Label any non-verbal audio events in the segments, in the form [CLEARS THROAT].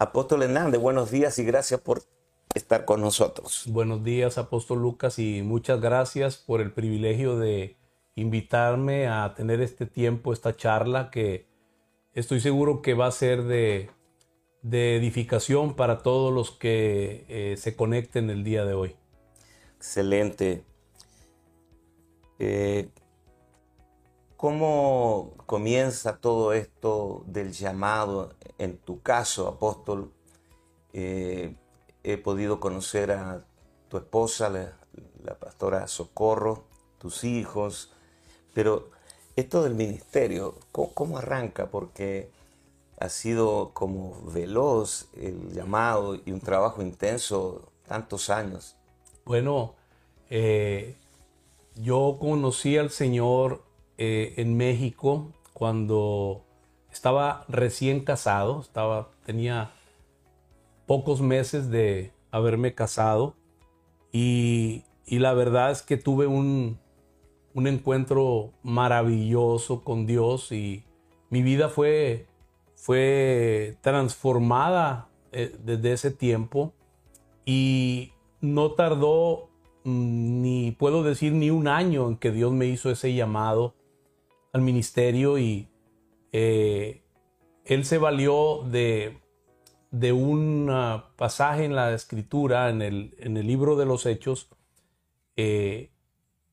Apóstol Hernández, buenos días y gracias por estar con nosotros. Buenos días, Apóstol Lucas, y muchas gracias por el privilegio de invitarme a tener este tiempo, esta charla, que estoy seguro que va a ser de, edificación para todos los que eh, se conecten el día de hoy. Excelente. Eh, ¿Cómo comienza todo esto del llamado? En tu caso, apóstol, eh, he podido conocer a tu esposa, la, pastora Socorro, tus hijos, pero esto del ministerio, ¿cómo, arranca? Porque ha sido como veloz el llamado y un trabajo intenso tantos años. Bueno, eh, yo conocí al Señor eh, en México cuando estaba recién casado, estaba, tenía pocos meses de haberme casado y, la verdad es que tuve un, encuentro maravilloso con Dios y mi vida fue, fue transformada eh, desde ese tiempo y no tardó mm, ni puedo decir ni un año en que Dios me hizo ese llamado al ministerio y eh, él se valió de, de un ah, pasaje en la escritura, en el, en el libro de los Hechos, eh,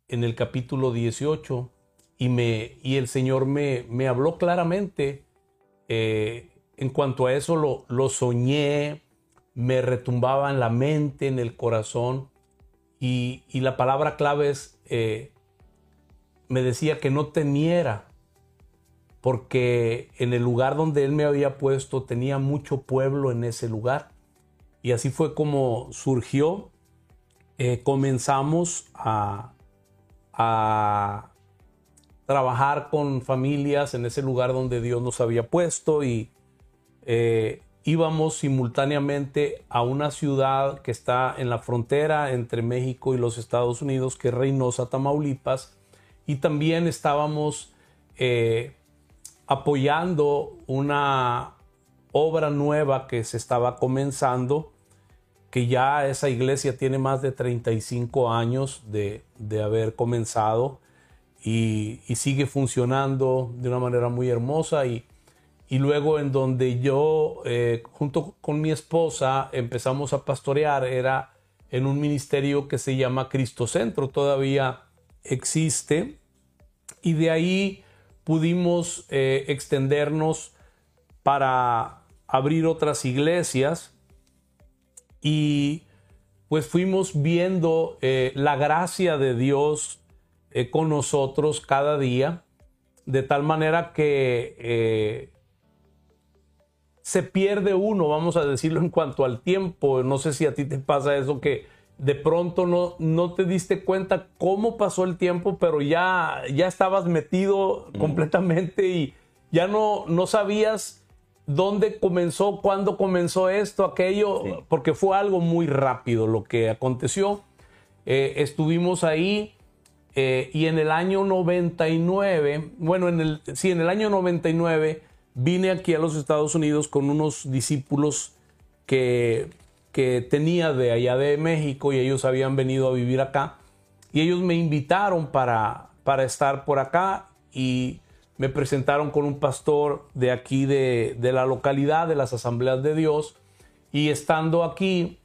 en el capítulo 18, y, me, y el Señor me, me habló claramente eh, en cuanto a eso, lo, lo, soñé, me retumbaba en la mente, en el corazón, y, y la palabra clave es me decía que no temiera, porque en el lugar donde él me había puesto tenía mucho pueblo en ese lugar. Y así fue como surgió. Eh, comenzamos a, a trabajar con familias en ese lugar donde Dios nos había puesto y eh, íbamos simultáneamente a una ciudad que está en la frontera entre México y los Estados Unidos, que es Reynosa, Tamaulipas, y también estábamos eh, apoyando una obra nueva que se estaba comenzando, que ya esa iglesia tiene más de 35 años de, haber comenzado y, sigue funcionando de una manera muy hermosa. Y, y luego en donde yo eh, junto con mi esposa empezamos a pastorear era en un ministerio que se llama Cristo Centro, todavía existe y de ahí pudimos eh, extendernos para abrir otras iglesias y pues fuimos viendo eh, la gracia de Dios eh, con nosotros cada día, de tal manera que se pierde uno, vamos a decirlo en cuanto al tiempo, no sé si a ti te pasa eso que de pronto no, no te diste cuenta cómo pasó el tiempo, pero ya, ya estabas metido completamente y ya no, no sabías dónde comenzó, cuándo comenzó esto, aquello, porque fue algo muy rápido lo que aconteció. Eh, estuvimos ahí eh, y en el año 99, bueno, en el, sí, en el año 99 vine aquí a los Estados Unidos con unos discípulos que que tenía de allá de México y ellos habían venido a vivir acá. Y ellos me invitaron para, para estar por acá y me presentaron con un pastor de aquí de, la localidad, de las asambleas de Dios. Y estando aquí,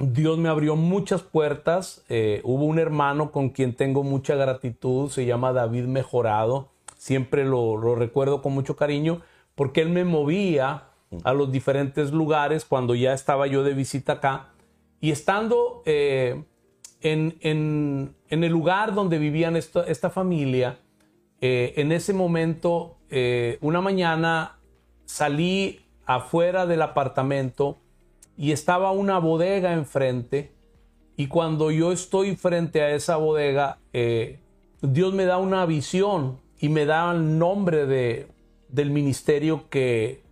Dios me abrió muchas puertas. Eh, hubo un hermano con quien tengo mucha gratitud, se llama David Mejorado. Siempre lo recuerdo con mucho cariño porque él me movía a los diferentes lugares cuando ya estaba yo de visita acá. Y estando eh, en, el lugar donde vivían esta familia, eh, en ese momento, eh, una mañana salí afuera del apartamento y estaba una bodega enfrente. Y cuando yo estoy frente a esa bodega, Dios me da una visión y me da el nombre de, del ministerio que,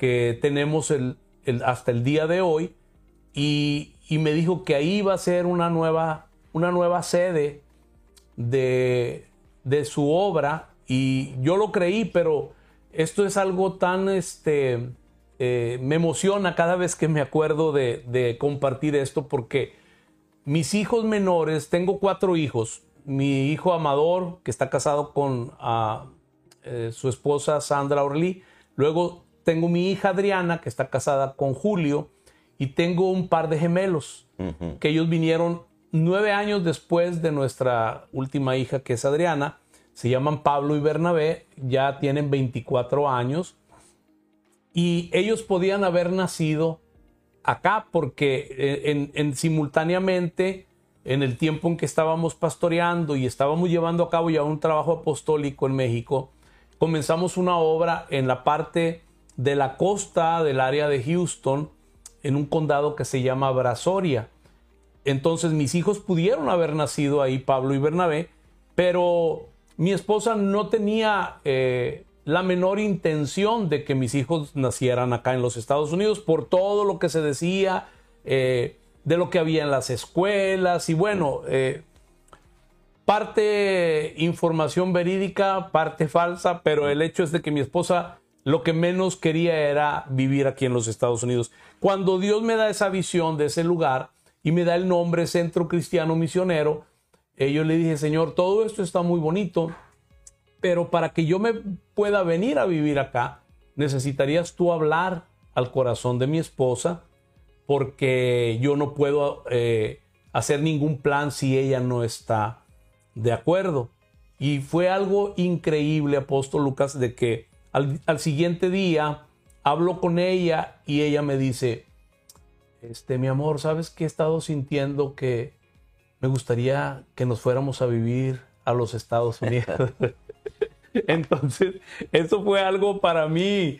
que tenemos el, hasta el día de hoy y, me dijo que ahí iba a ser una nueva, una nueva sede de, su obra y yo lo creí, pero esto es algo tan, este, eh, me emociona cada vez que me acuerdo de, de compartir esto porque mis hijos menores, tengo cuatro hijos. Mi hijo Amador, que está casado con ah, eh, su esposa Sandra Orly. Luego tengo mi hija Adriana, que está casada con Julio. Y tengo un par de gemelos, que ellos vinieron nueve años después de nuestra última hija, que es Adriana. Se llaman Pablo y Bernabé, ya tienen 24 años. Y ellos podían haber nacido acá porque eh, en, simultáneamente en el tiempo en que estábamos pastoreando y estábamos llevando a cabo ya un trabajo apostólico en México, comenzamos una obra en la parte de la costa del área de Houston, en un condado que se llama Brazoria. Entonces mis hijos pudieron haber nacido ahí, Pablo y Bernabé, pero mi esposa no tenía eh, la menor intención de que mis hijos nacieran acá en los Estados Unidos por todo lo que se decía, eh, de lo que había en las escuelas y bueno, eh, parte información verídica, parte falsa, pero el hecho es de que mi esposa lo que menos quería era vivir aquí en los Estados Unidos. Cuando Dios me da esa visión de ese lugar y me da el nombre Centro Cristiano Misionero, eh, yo le dije, Señor, todo esto está muy bonito, pero para que yo me pueda venir a vivir acá, necesitarías tú hablar al corazón de mi esposa, porque yo no puedo eh, hacer ningún plan si ella no está de acuerdo. Y fue algo increíble, apóstol Lucas, de que al, al siguiente día hablo con ella y ella me dice, este, mi amor, ¿sabes qué he estado sintiendo que me gustaría que nos fuéramos a vivir a los Estados Unidos? [LAUGHS] Entonces, eso fue algo para mí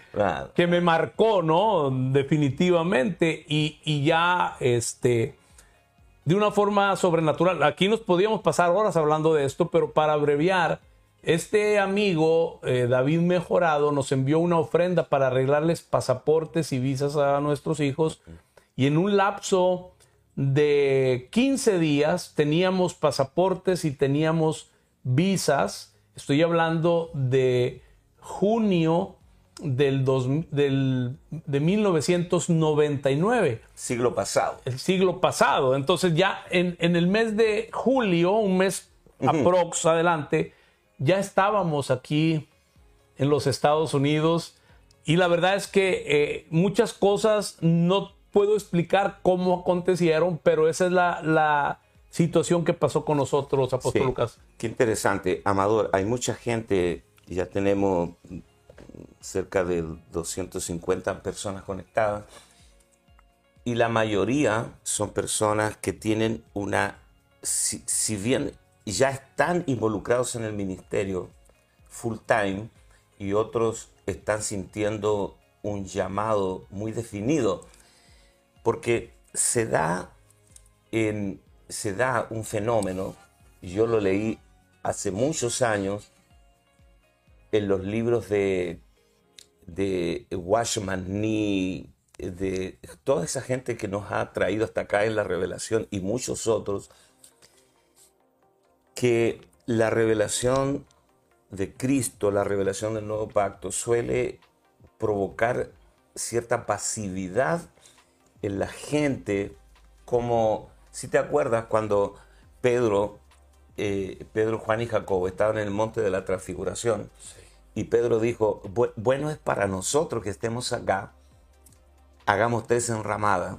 que me marcó, ¿no? Definitivamente. Y, ya, este, de una forma sobrenatural. Aquí nos podíamos pasar horas hablando de esto, pero para abreviar, este amigo, eh, David Mejorado, nos envió una ofrenda para arreglarles pasaportes y visas a nuestros hijos. Y en un lapso de 15 días teníamos pasaportes y teníamos visas Estoy hablando de junio del, de 1999. Siglo pasado. El siglo pasado. Entonces ya en, el mes de julio, un mes aprox adelante, ya estábamos aquí en los Estados Unidos y la verdad es que eh, muchas cosas no puedo explicar cómo acontecieron, pero esa es la situación que pasó con nosotros, Apóstol Lucas. Qué interesante, Amador. Hay mucha gente, ya tenemos cerca de 250 personas conectadas, y la mayoría son personas que tienen una, si, si bien ya están involucrados en el ministerio full time, y otros están sintiendo un llamado muy definido, porque se da se da un fenómeno, yo lo leí hace muchos años en los libros de, de Washman Nee, de toda esa gente que nos ha traído hasta acá en la revelación y muchos otros, que la revelación de Cristo, la revelación del nuevo pacto, suele provocar cierta pasividad en la gente como si te acuerdas cuando Pedro, eh, Pedro, Juan y Jacobo estaban en el monte de la transfiguración y Pedro dijo, bueno es para nosotros que estemos acá, hagamos tres enramadas.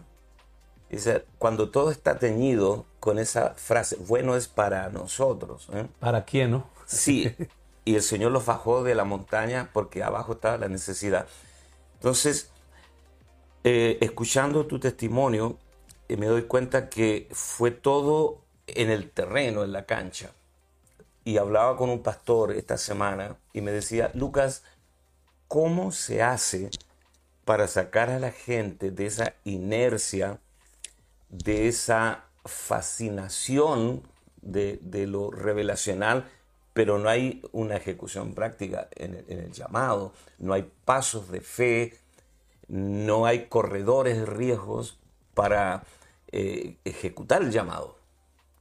Dice, cuando todo está teñido con esa frase, bueno es para nosotros. ¿eh? ¿Para quién, no? Sí, [LAUGHS] y el Señor los bajó de la montaña porque abajo estaba la necesidad. Entonces, eh, escuchando tu testimonio, me doy cuenta que fue todo en el terreno, en la cancha. Y hablaba con un pastor esta semana y me decía, Lucas, ¿cómo se hace para sacar a la gente de esa inercia, de esa fascinación de, lo revelacional, pero no hay una ejecución práctica en el, en el llamado, no hay pasos de fe, no hay corredores de riesgos para eh, ejecutar el llamado.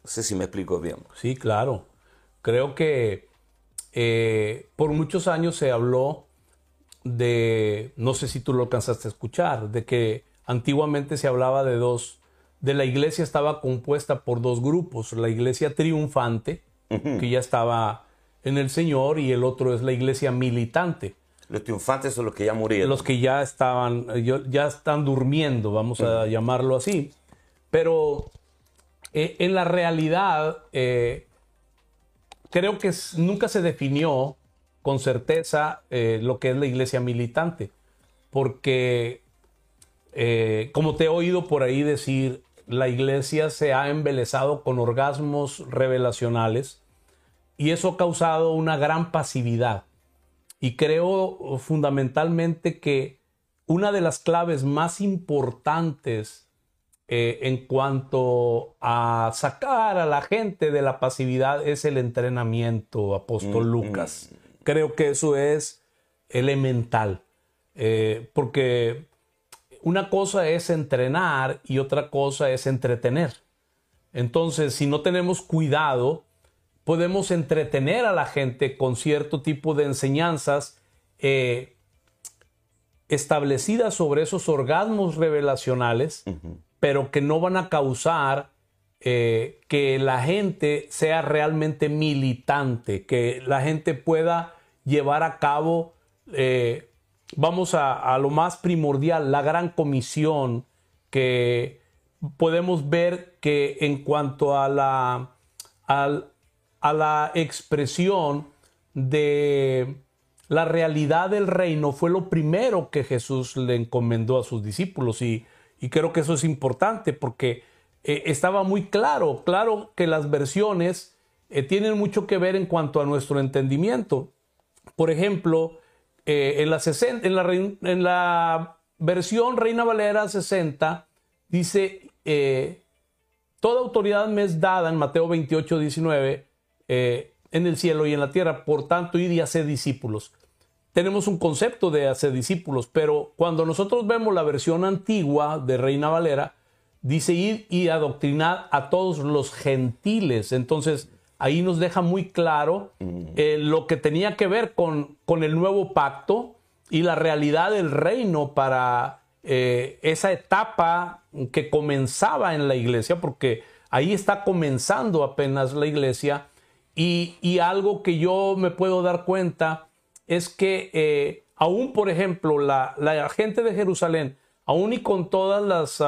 No sé si me explico bien. Sí, claro. Creo que eh, por muchos años se habló de, no sé si tú lo alcanzaste a escuchar, de que antiguamente se hablaba de dos, de la iglesia estaba compuesta por dos grupos, la iglesia triunfante, que ya estaba en el Señor, y el otro es la iglesia militante. Los triunfantes son los que ya murieron. Los que ya estaban, ya están durmiendo, vamos a llamarlo así. Pero eh, en la realidad, eh, creo que nunca se definió con certeza eh, lo que es la iglesia militante, porque como te he oído por ahí decir, la iglesia se ha embelezado con orgasmos revelacionales y eso ha causado una gran pasividad. Y creo fundamentalmente que una de las claves más importantes eh, en cuanto a sacar a la gente de la pasividad es el entrenamiento, apóstol mm, Lucas. Mm. Creo que eso es elemental, eh, porque una cosa es entrenar y otra cosa es entretener. Entonces, si no tenemos cuidado, podemos entretener a la gente con cierto tipo de enseñanzas eh, establecidas sobre esos orgasmos revelacionales pero que no van a causar eh, que la gente sea realmente militante, que la gente pueda llevar a cabo, eh, vamos a, lo más primordial, la gran comisión que podemos ver que en cuanto a la, a la expresión de la realidad del reino fue lo primero que Jesús le encomendó a sus discípulos y y creo que eso es importante porque eh, estaba muy claro, claro que las versiones eh, tienen mucho que ver en cuanto a nuestro entendimiento. Por ejemplo, eh, en, la versión Reina Valera 60 dice, toda autoridad me es dada en Mateo 28, 19, en el cielo y en la tierra, por tanto, id y haced discípulos tenemos un concepto de hacer discípulos, pero cuando nosotros vemos la versión antigua de Reina Valera, dice ir y adoctrinar a todos los gentiles. Entonces, ahí nos deja muy claro eh, lo que tenía que ver con, con, el nuevo pacto y la realidad del reino para eh, esa etapa que comenzaba en la iglesia, porque ahí está comenzando apenas la iglesia. Y, y algo que yo me puedo dar cuenta es que eh, aún, por ejemplo, la, gente de Jerusalén, aún y con todas las,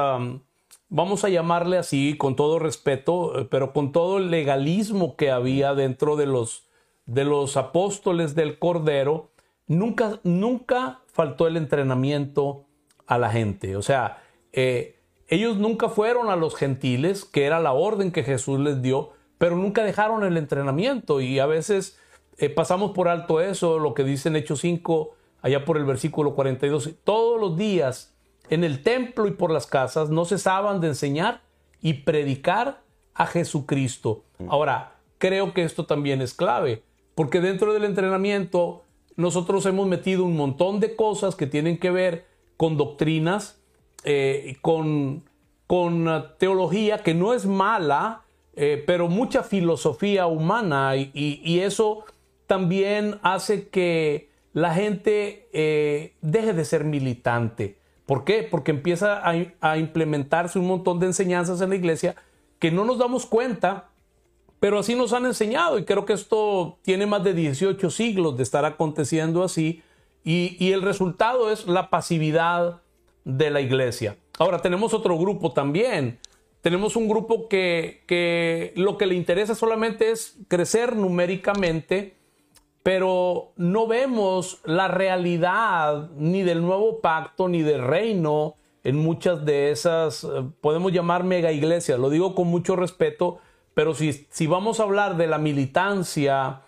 vamos a llamarle así, con todo respeto, eh, pero con todo el legalismo que había dentro de los, de los apóstoles del Cordero, nunca, nunca faltó el entrenamiento a la gente. O sea, eh, ellos nunca fueron a los gentiles, que era la orden que Jesús les dio, pero nunca dejaron el entrenamiento y a veces eh, pasamos por alto eso, lo que dice en Hechos 5, allá por el versículo 42. Todos los días en el templo y por las casas no cesaban de enseñar y predicar a Jesucristo. Ahora, creo que esto también es clave, porque dentro del entrenamiento nosotros hemos metido un montón de cosas que tienen que ver con doctrinas, eh, con, con teología que no es mala, eh, pero mucha filosofía humana y eso también hace que la gente eh, deje de ser militante. ¿Por qué? Porque empieza a, implementarse un montón de enseñanzas en la iglesia que no nos damos cuenta, pero así nos han enseñado y creo que esto tiene más de 18 siglos de estar aconteciendo así y, el resultado es la pasividad de la iglesia. Ahora tenemos otro grupo también. Tenemos un grupo que, que lo que le interesa solamente es crecer numéricamente, pero no vemos la realidad ni del nuevo pacto ni del reino en muchas de esas, eh, podemos llamar mega iglesias, lo digo con mucho respeto, pero si, si vamos a hablar de la militancia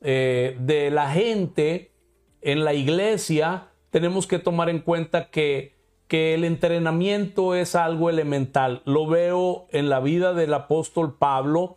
eh, de la gente en la iglesia, tenemos que tomar en cuenta que, que el entrenamiento es algo elemental. Lo veo en la vida del apóstol Pablo,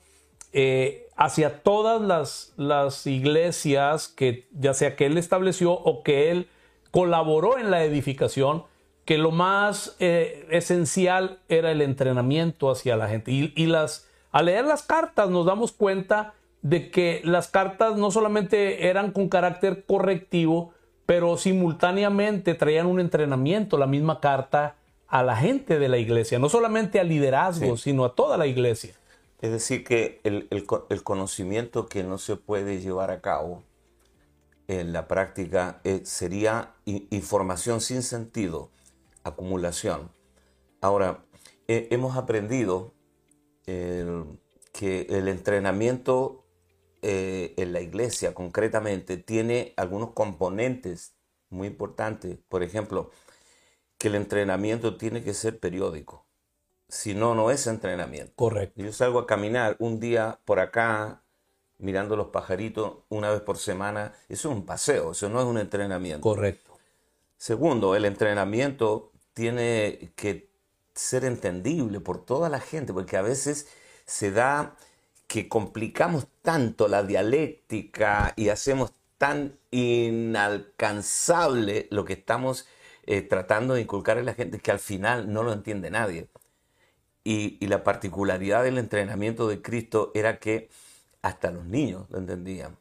eh, hacia todas las, las, iglesias que ya sea que él estableció o que él colaboró en la edificación, que lo más eh, esencial era el entrenamiento hacia la gente. Y, las, al leer las cartas nos damos cuenta de que las cartas no solamente eran con carácter correctivo, pero simultáneamente traían un entrenamiento, la misma carta a la gente de la iglesia, no solamente al liderazgo, sino a toda la iglesia. Es decir, que el, conocimiento que no se puede llevar a cabo en la práctica eh, sería información sin sentido, acumulación. Ahora, hemos aprendido que el entrenamiento eh, en la iglesia concretamente tiene algunos componentes muy importantes. Por ejemplo, que el entrenamiento tiene que ser periódico. Si no, no es entrenamiento. Correcto. Yo salgo a caminar un día por acá, mirando los pajaritos una vez por semana. Eso es un paseo, eso no es un entrenamiento. Correcto. Segundo, el entrenamiento tiene que ser entendible por toda la gente, porque a veces se da que complicamos tanto la dialéctica y hacemos tan inalcanzable lo que estamos eh, tratando de inculcar a la gente que al final no lo entiende nadie. Y, la particularidad del entrenamiento de Cristo era que hasta los niños lo entendían.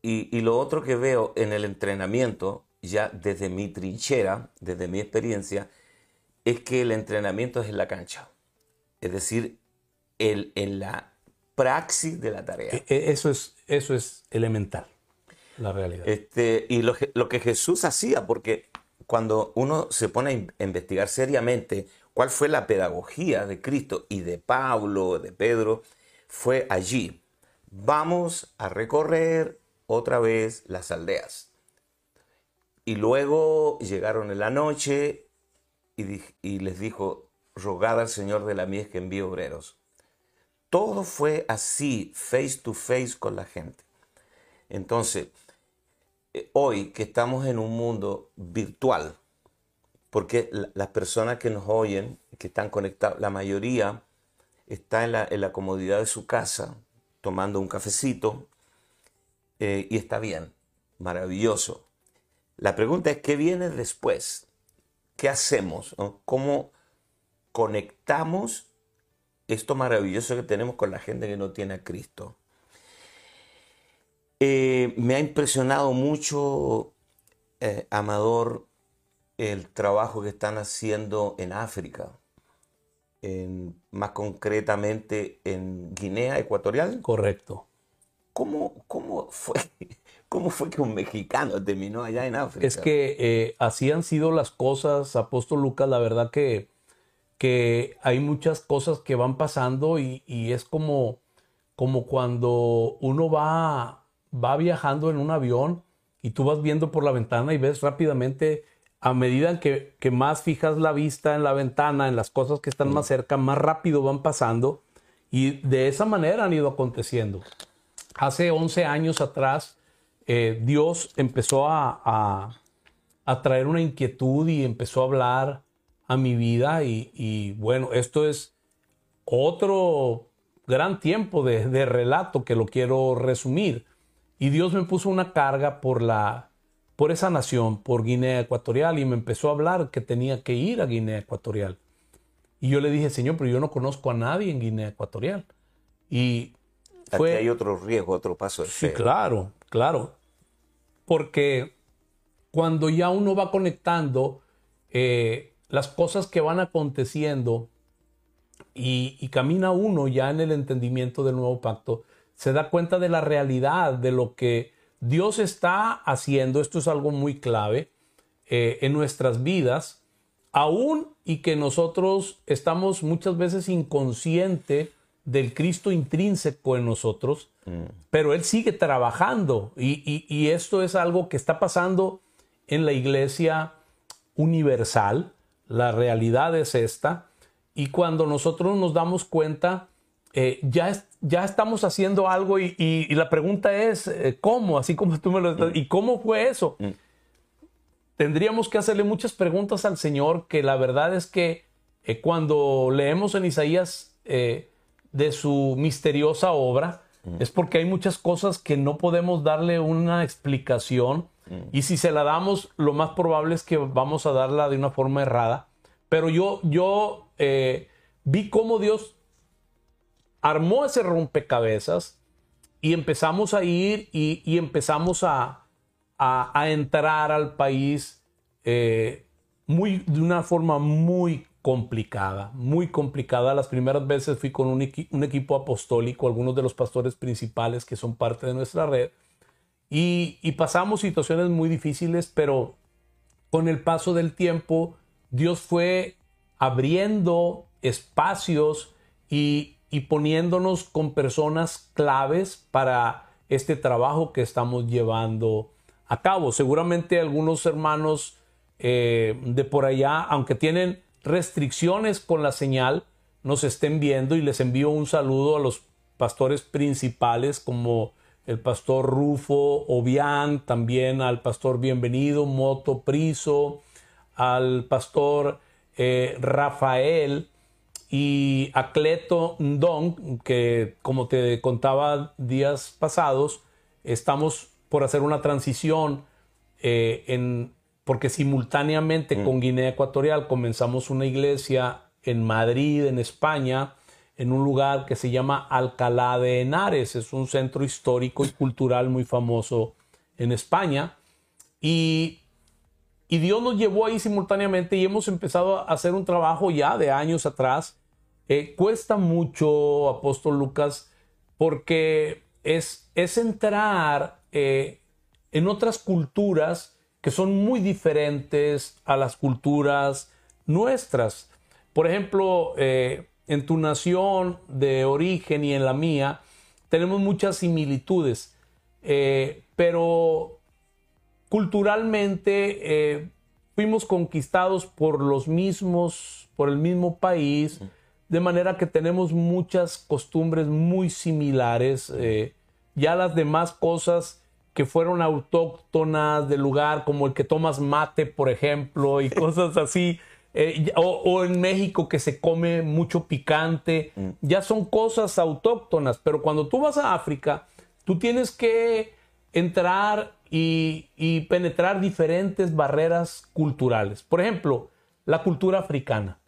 Y, y lo otro que veo en el entrenamiento, ya desde mi trinchera, desde mi experiencia, es que el entrenamiento es en la cancha. Es decir, el, en la praxis de la tarea. E, e, eso es, eso es elemental, la realidad. Este, y lo, lo que Jesús hacía, porque cuando uno se pone a investigar seriamente cuál fue la pedagogía de Cristo y de Pablo, de Pedro, fue allí. Vamos a recorrer otra vez las aldeas. Y luego llegaron en la noche y, les dijo, rogad al Señor de la mies que envíe obreros. Todo fue así, face to face con la gente. Entonces, eh, hoy que estamos en un mundo virtual, porque las personas que nos oyen, que están conectados, la mayoría está en la, comodidad de su casa, tomando un cafecito, eh, y está bien, maravilloso. La pregunta es, ¿qué viene después? ¿Qué hacemos? ¿Cómo conectamos esto maravilloso que tenemos con la gente que no tiene a Cristo? Eh, me ha impresionado mucho, eh, Amador, el trabajo que están haciendo en África, más concretamente en Guinea Ecuatorial. Correcto. ¿Cómo, cómo fue [LAUGHS] ¿Cómo fue que un mexicano terminó allá en África? Es que eh, así han sido las cosas, apóstol Lucas, la verdad que, que hay muchas cosas que van pasando y, es como, como cuando uno va, va viajando en un avión y tú vas viendo por la ventana y ves rápidamente, a medida que, que más fijas la vista en la ventana, en las cosas que están más cerca, más rápido van pasando y de esa manera han ido aconteciendo. Hace 11 años atrás, eh, Dios empezó a, traer una inquietud y empezó a hablar a mi vida y, bueno, esto es otro gran tiempo de, relato que lo quiero resumir. Y Dios me puso una carga por la por esa nación, por Guinea Ecuatorial, y me empezó a hablar que tenía que ir a Guinea Ecuatorial. Y yo le dije, Señor, pero yo no conozco a nadie en Guinea Ecuatorial. Y fue... Aquí hay otro riesgo, otro paso de Sí, claro, claro porque cuando ya uno va conectando eh, las cosas que van aconteciendo y, camina uno ya en el entendimiento del nuevo pacto, se da cuenta de la realidad, de lo que Dios está haciendo. Esto es algo muy clave eh, en nuestras vidas, aún y que nosotros estamos muchas veces inconscientes del Cristo intrínseco en nosotros, mm. pero Él sigue trabajando y, esto es algo que está pasando en la iglesia universal, la realidad es esta, y cuando nosotros nos damos cuenta, eh, ya, ya estamos haciendo algo y, la pregunta es, eh, ¿cómo? Así como tú me lo estás, ¿y cómo fue eso? Mm. Tendríamos que hacerle muchas preguntas al Señor, que la verdad es que eh, cuando leemos en Isaías de su misteriosa obra, es porque hay muchas cosas que no podemos darle una explicación y si se la damos, lo más probable es que vamos a darla de una forma errada. Pero yo, yo eh, vi cómo Dios armó ese rompecabezas y empezamos a ir y, empezamos a, entrar al país eh, muy, de una forma muy complicada, muy complicada. Las primeras veces fui con un, equipo apostólico, algunos de los pastores principales que son parte de nuestra red, y pasamos situaciones muy difíciles, pero con el paso del tiempo, Dios fue abriendo espacios y, poniéndonos con personas claves para este trabajo que estamos llevando a cabo. Seguramente algunos hermanos eh, de por allá, aunque tienen restricciones con la señal, nos estén viendo y les envío un saludo a los pastores principales como el pastor Rufo Obián, también al pastor Bienvenido Moto Priso, al pastor eh, Rafael y a Cleto Ndong, que como te contaba días pasados, estamos por hacer una transición eh, en, porque simultáneamente mm. con Guinea Ecuatorial comenzamos una iglesia en Madrid, en España, en un lugar que se llama Alcalá de Henares. Es un centro histórico y cultural muy famoso en España. Y y Dios nos llevó ahí simultáneamente y hemos empezado a hacer un trabajo ya de años atrás. Eh, cuesta mucho, apóstol Lucas, porque es, es entrar eh, en otras culturas que son muy diferentes a las culturas nuestras. Por ejemplo, eh, en tu nación de origen y en la mía, tenemos muchas similitudes, pero culturalmente eh, fuimos conquistados por los mismos, por el mismo país, de manera que tenemos muchas costumbres muy similares. Eh, ya las demás cosas que fueron autóctonas del lugar, como el que tomas mate, por ejemplo, y cosas así, eh, o, en México que se come mucho picante, mm. ya son cosas autóctonas, pero cuando tú vas a África, tú tienes que entrar y, penetrar diferentes barreras culturales. Por ejemplo, la cultura africana.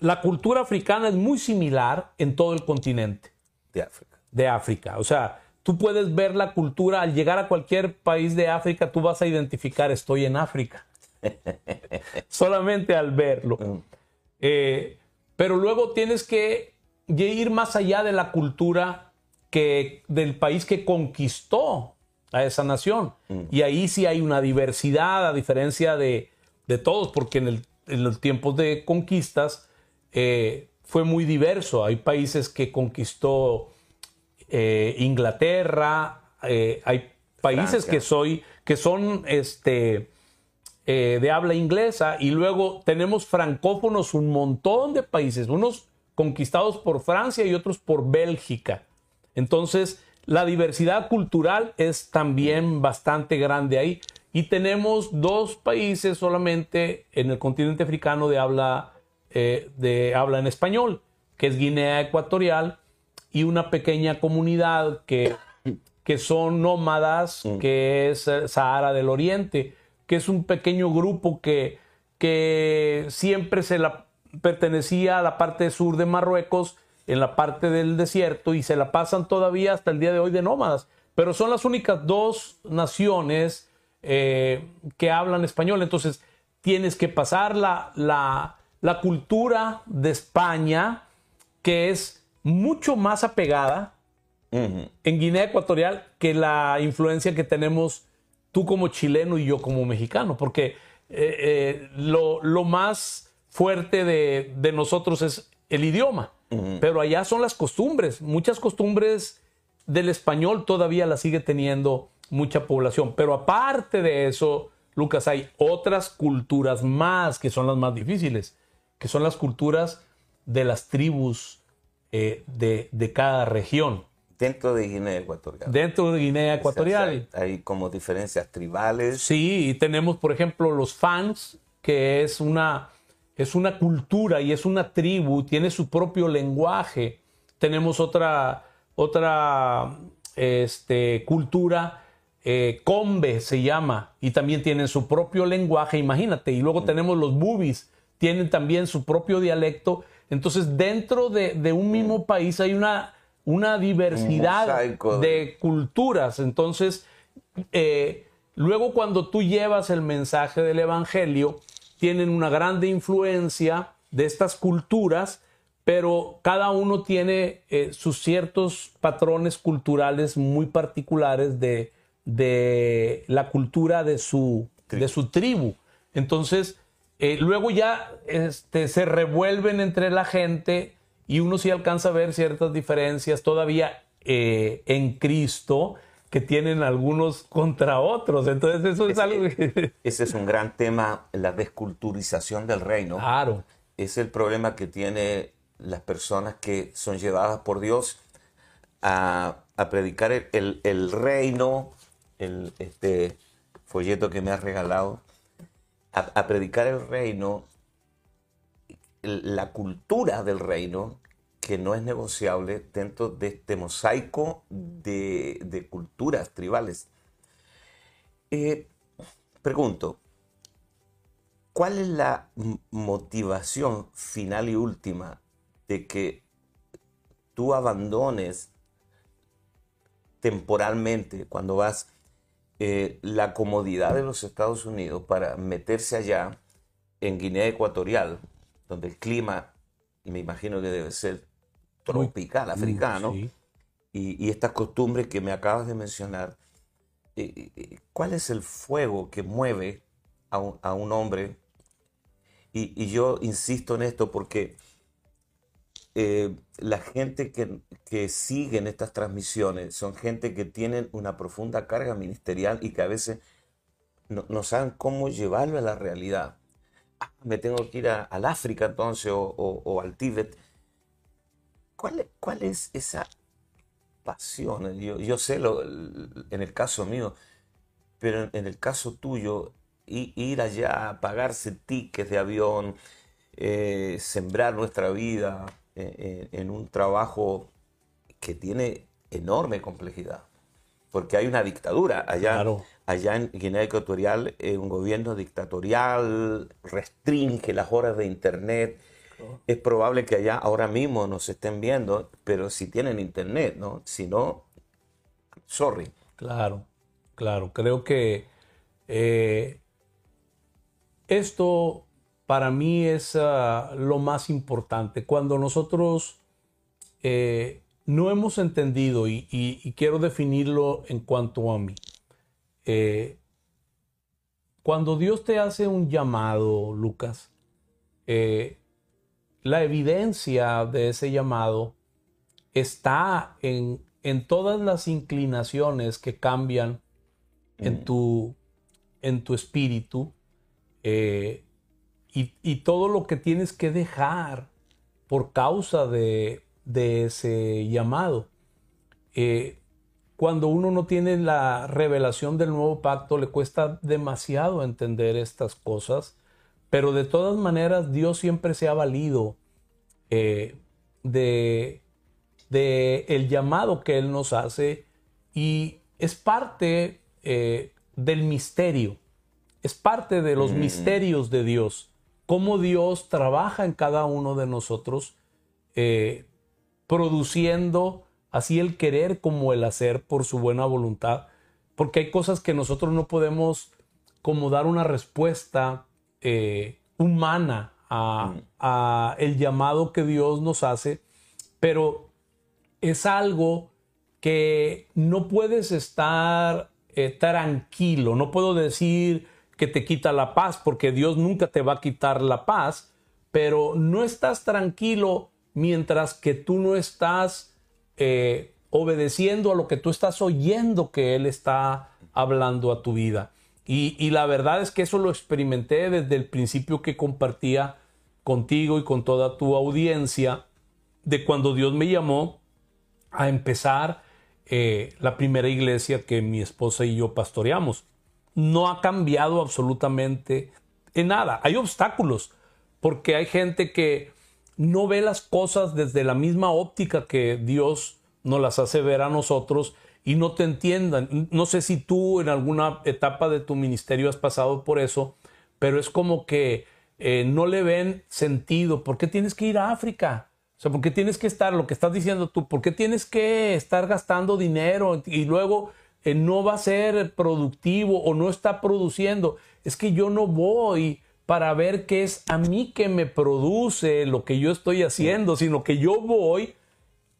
La cultura africana es muy similar en todo el continente. De África. De África. O sea, tú puedes ver la cultura, al llegar a cualquier país de África, tú vas a identificar, estoy en África. [LAUGHS] Solamente al verlo. Mm. Eh, pero luego tienes que ir más allá de la cultura que, del país que conquistó a esa nación. Mm. Y ahí sí hay una diversidad, a diferencia de, todos, porque en, los tiempos de conquistas eh, fue muy diverso. Hay países que conquistó eh, Inglaterra, eh, hay países que, soy, que son este, de habla inglesa, y luego tenemos francófonos un montón de países, unos conquistados por Francia y otros por Bélgica. Entonces, la diversidad cultural es también bastante grande ahí. Y tenemos dos países solamente en el continente africano de habla, eh, de habla en español, que es Guinea Ecuatorial, y una pequeña comunidad que, que son nómadas, mm. que es eh, Sahara del Oriente, que es un pequeño grupo que, que siempre se la, pertenecía a la parte sur de Marruecos en la parte del desierto y se la pasan todavía hasta el día de hoy de nómadas. Pero son las únicas dos naciones eh, que hablan español. Entonces tienes que pasar la, la, cultura de España, que es mucho más apegada en Guinea Ecuatorial que la influencia que tenemos tú como chileno y yo como mexicano. Porque eh, eh, lo, lo, más fuerte de, de nosotros es el idioma. Pero allá son las costumbres. Muchas costumbres del español todavía las sigue teniendo mucha población. Pero aparte de eso, Lucas, hay otras culturas más que son las más difíciles, que son las culturas de las tribus eh, de, cada región. Dentro de Guinea Ecuatorial. Dentro de Guinea Ecuatorial. hay como diferencias tribales. Sí, y tenemos, por ejemplo, los fans, que es una, es una cultura y es una tribu, tiene su propio lenguaje. Tenemos otra, otra este, cultura, eh, Combe se llama, y también tienen su propio lenguaje, imagínate. Y luego tenemos los bubis, tienen también su propio dialecto. Entonces, dentro de, un mismo país hay una, una diversidad de culturas. Entonces, eh, luego cuando tú llevas el mensaje del Evangelio, tienen una grande influencia de estas culturas, pero cada uno tiene eh, sus ciertos patrones culturales muy particulares de, de la cultura de su, de su tribu. Entonces, eh, luego ya este, se revuelven entre la gente y uno sí alcanza a ver ciertas diferencias todavía eh, en Cristo que tienen algunos contra otros. Entonces eso es algo... [LAUGHS] ese es un gran tema, la desculturización del reino. Claro. Es el problema que tiene las personas que son llevadas por Dios a, predicar el, reino, el este folleto que me has regalado, a, predicar el reino, la cultura del reino, que no es negociable dentro de este mosaico de, culturas tribales. Eh, pregunto, ¿cuál es la motivación final y última de que tú abandones temporalmente cuando vas eh, la comodidad de los Estados Unidos para meterse allá en Guinea Ecuatorial, donde el clima, me imagino que debe ser tropical, africano, y, estas costumbres que me acabas de mencionar, eh, eh, ¿cuál es el fuego que mueve a un, hombre? y, yo insisto en esto porque eh, la gente que, que sigue en estas transmisiones son gente que tienen una profunda carga ministerial y que a veces no, saben cómo llevarlo a la realidad. Ah, me tengo que ir al África entonces o, al Tíbet. ¿Cuál, ¿Cuál, es esa pasión? Yo, yo sé lo, en el caso mío, pero en, el caso tuyo, ir allá, pagarse tickets de avión, eh, sembrar nuestra vida, en, un trabajo que tiene enorme complejidad, porque hay una dictadura allá. Allá en Guinea Ecuatorial, eh, un gobierno dictatorial restringe las horas de internet. Es probable que allá ahora mismo nos estén viendo, pero si tienen internet, ¿no? Si no, sorry. Claro, claro. Creo que eh, esto para mí es ah, lo más importante. Cuando nosotros eh, no hemos entendido, y, quiero definirlo en cuanto a mí, eh, cuando Dios te hace un llamado, Lucas, eh, la evidencia de ese llamado está en, todas las inclinaciones que cambian en, mm. tu, en tu espíritu y, todo lo que tienes que dejar por causa de, ese llamado. Eh, cuando uno no tiene la revelación del nuevo pacto, le cuesta demasiado entender estas cosas, pero de todas maneras Dios siempre se ha valido eh, de, de, el llamado que Él nos hace y es parte eh, del misterio, es parte de los mm. misterios de Dios. Cómo Dios trabaja en cada uno de nosotros, eh, produciendo así el querer como el hacer por su buena voluntad, porque hay cosas que nosotros no podemos como dar una respuesta eh, humana mm. a, el llamado que Dios nos hace, pero es algo que no puedes estar eh, tranquilo, no puedo decir, que te quita la paz, porque Dios nunca te va a quitar la paz, pero no estás tranquilo mientras que tú no estás eh, obedeciendo a lo que tú estás oyendo que Él está hablando a tu vida. Y, la verdad es que eso lo experimenté desde el principio que compartía contigo y con toda tu audiencia, de cuando Dios me llamó a empezar eh, la primera iglesia que mi esposa y yo pastoreamos no ha cambiado absolutamente en nada. Hay obstáculos, porque hay gente que no ve las cosas desde la misma óptica que Dios nos las hace ver a nosotros y no te entiendan. No sé si tú en alguna etapa de tu ministerio has pasado por eso, pero es como que eh, no le ven sentido. ¿Por qué tienes que ir a África? O sea, ¿por qué tienes que estar, lo que estás diciendo tú, por qué tienes que estar gastando dinero y luego eh, no va a ser productivo o no está produciendo. Es que yo no voy para ver qué es a mí que me produce lo que yo estoy haciendo, sino que yo voy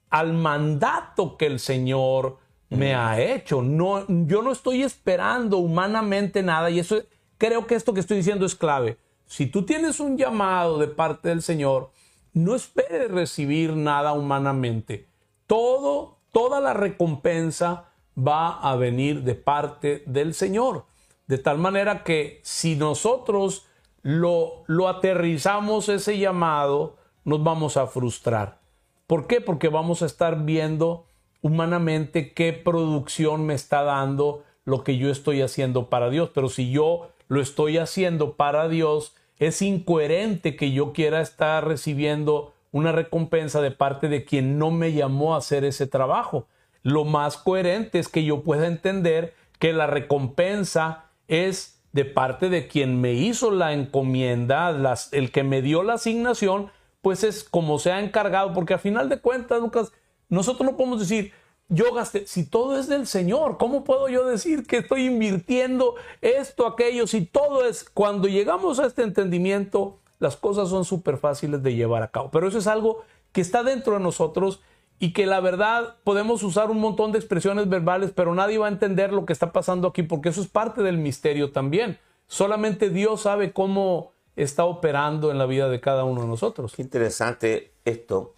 al mandato que el Señor me ha hecho. No, yo no estoy esperando humanamente nada y eso creo que esto que estoy diciendo es clave. Si tú tienes un llamado de parte del Señor, no esperes recibir nada humanamente. Todo, toda la recompensa va a venir de parte del Señor. De tal manera que si nosotros lo, lo aterrizamos ese llamado, nos vamos a frustrar. ¿Por qué? Porque vamos a estar viendo humanamente qué producción me está dando lo que yo estoy haciendo para Dios. Pero si yo lo estoy haciendo para Dios, es incoherente que yo quiera estar recibiendo una recompensa de parte de quien no me llamó a hacer ese trabajo. Lo más coherente es que yo pueda entender que la recompensa es de parte de quien me hizo la encomienda, el que me dio la asignación, pues es como se ha encargado, porque a final de cuentas, Lucas, nosotros no podemos decir, yo gasté, si todo es del Señor, ¿cómo puedo yo decir que estoy invirtiendo esto, aquello, si todo es, cuando llegamos a este entendimiento, las cosas son súper fáciles de llevar a cabo, pero eso es algo que está dentro de nosotros y que la verdad podemos usar un montón de expresiones verbales, pero nadie va a entender lo que está pasando aquí porque eso es parte del misterio también. Solamente Dios sabe cómo está operando en la vida de cada uno de nosotros. Qué interesante esto.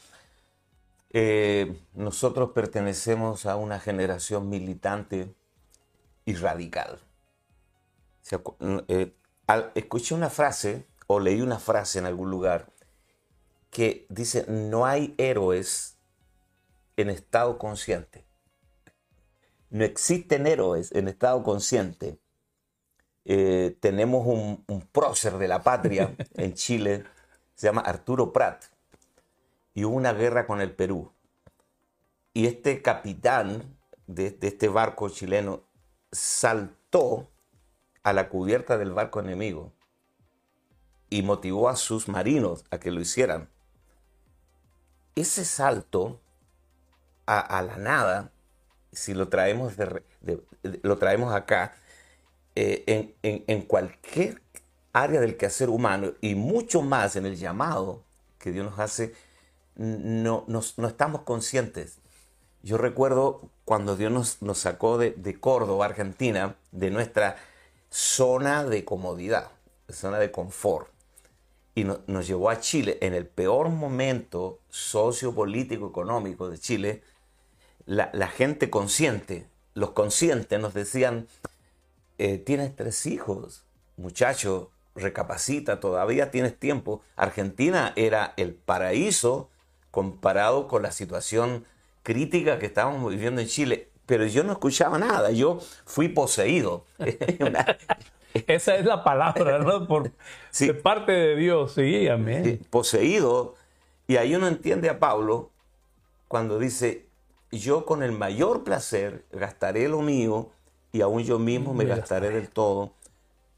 Eh, nosotros pertenecemos a una generación militante y radical. Eh, escuché una frase o leí una frase en algún lugar que dice, no hay héroes en estado consciente. No existen héroes en estado consciente. Eh, tenemos un, prócer de la patria [LAUGHS] en Chile, se llama Arturo Prat, y hubo una guerra con el Perú. Y este capitán de, de este barco chileno saltó a la cubierta del barco enemigo y motivó a sus marinos a que lo hicieran. Ese salto a, la nada, si lo traemos, lo traemos acá, eh, en, cualquier área del quehacer humano y mucho más en el llamado que Dios nos hace, no, no estamos conscientes. Yo recuerdo cuando Dios nos, sacó de, Córdoba, Argentina, de nuestra zona de comodidad, zona de confort, y nos llevó a Chile en el peor momento sociopolítico económico de Chile, la, gente consciente, los conscientes nos decían, eh, tienes tres hijos, muchacho, recapacita, todavía tienes tiempo. Argentina era el paraíso comparado con la situación crítica que estábamos viviendo en Chile, pero yo no escuchaba nada, yo fui poseído. [LAUGHS] Esa es la palabra, ¿no? Por, [LAUGHS] De parte de Dios, sí, amén. poseído. Y ahí uno entiende a Pablo cuando dice, yo con el mayor placer gastaré lo mío y aún yo mismo me, gastaré del todo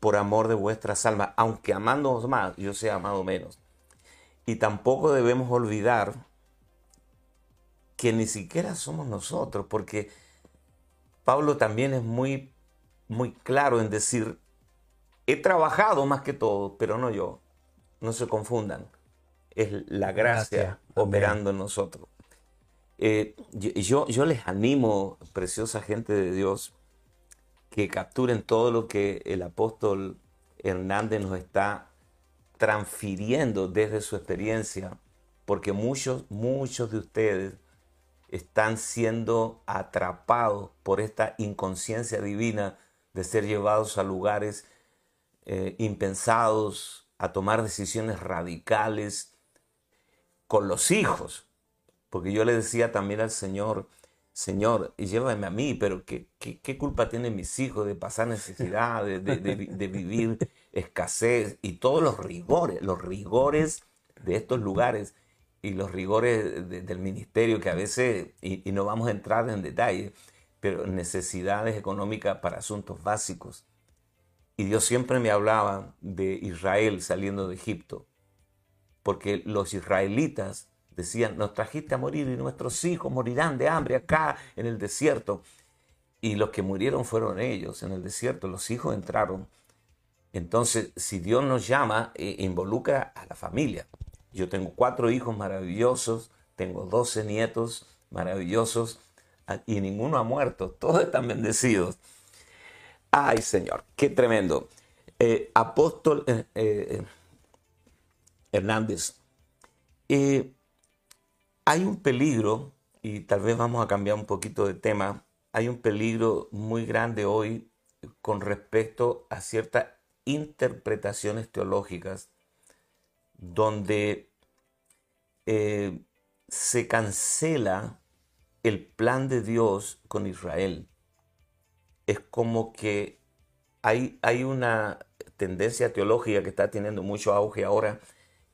por amor de vuestras almas, aunque amándonos más, yo sea amado menos. Y tampoco debemos olvidar que ni siquiera somos nosotros, porque Pablo también es muy, muy claro en decir, he trabajado más que todo, pero no yo. No se confundan. Es la gracia, operando en nosotros. Eh, yo, yo les animo, preciosa gente de Dios, que capturen todo lo que el apóstol Hernández nos está transfiriendo desde su experiencia, porque muchos, muchos de ustedes están siendo atrapados por esta inconsciencia divina de ser llevados a lugares eh, impensados, a tomar decisiones radicales con los hijos, porque yo le decía también al Señor, Señor, llévame a mí, pero ¿qué, qué, culpa tienen mis hijos de pasar necesidad, de, de, vivir escasez y todos los rigores, los rigores de estos lugares y los rigores del ministerio que a veces, y, y no vamos a entrar en detalle, pero necesidades económicas para asuntos básicos. Y Dios siempre me hablaba de Israel saliendo de Egipto, porque los israelitas Decían, nos trajiste a morir y nuestros hijos morirán de hambre acá en el desierto. y los que murieron fueron ellos en el desierto, los hijos entraron. Entonces, si Dios nos llama, eh, involucra a la familia. Yo tengo cuatro hijos maravillosos, tengo doce nietos maravillosos ah, y ninguno ha muerto, todos están bendecidos. Ay, Señor, qué tremendo. Eh, apóstol eh, Hernández, hay un peligro, y tal vez vamos a cambiar un poquito de tema, hay un peligro muy grande hoy con respecto a ciertas interpretaciones teológicas donde eh, se cancela el plan de Dios con Israel. Es como que hay, hay una tendencia teológica que está teniendo mucho auge ahora,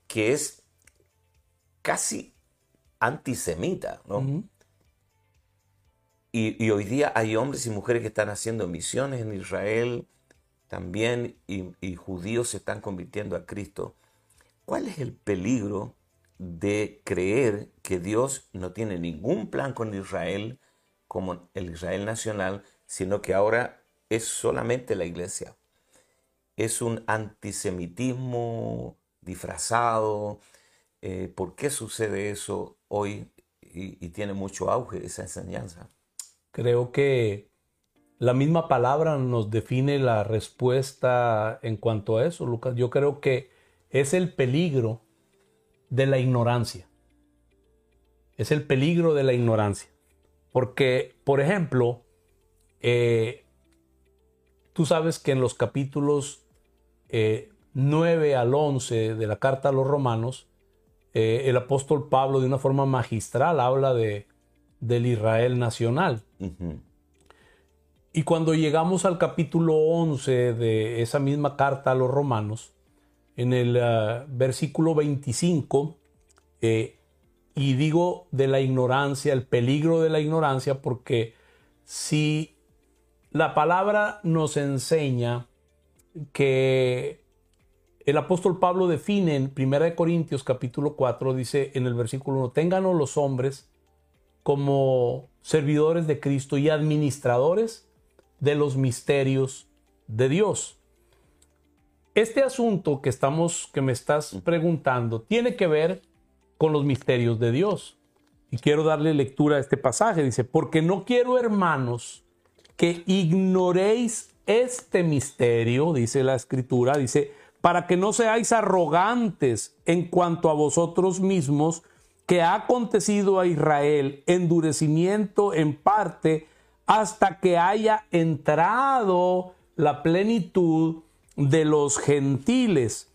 que es casi antisemita, ¿no? y, hoy día hay hombres y mujeres que están haciendo misiones en Israel también y, judíos se están convirtiendo a Cristo. ¿Cuál es el peligro de creer que Dios no tiene ningún plan con Israel como el Israel nacional, sino que ahora es solamente la iglesia? Es un antisemitismo disfrazado. Eh, ¿Por qué sucede eso hoy y tiene mucho auge esa enseñanza? Creo que la misma palabra nos define la respuesta en cuanto a eso, Lucas. Yo creo que es el peligro de la ignorancia. Es el peligro de la ignorancia. Porque, por ejemplo, eh, tú sabes que en los capítulos 9 eh, al 11 de la carta a los romanos, eh, el apóstol Pablo de una forma magistral habla de, del Israel nacional. Y cuando llegamos al capítulo 11 de esa misma carta a los romanos, en el ah, versículo 25, eh, y digo de la ignorancia, el peligro de la ignorancia, porque si la palabra nos enseña que el apóstol Pablo define en 1 Corintios capítulo 4, dice en el versículo 1, ténganos los hombres como servidores de Cristo y administradores de los misterios de Dios. Este asunto que estamos que me estás preguntando tiene que ver con los misterios de Dios. Y quiero darle lectura a este pasaje. Dice, porque no quiero, hermanos, que ignoréis este misterio, dice la escritura, dice, para que no seáis arrogantes en cuanto a vosotros mismos, que ha acontecido a Israel, endurecimiento en parte, hasta que haya entrado la plenitud de los gentiles.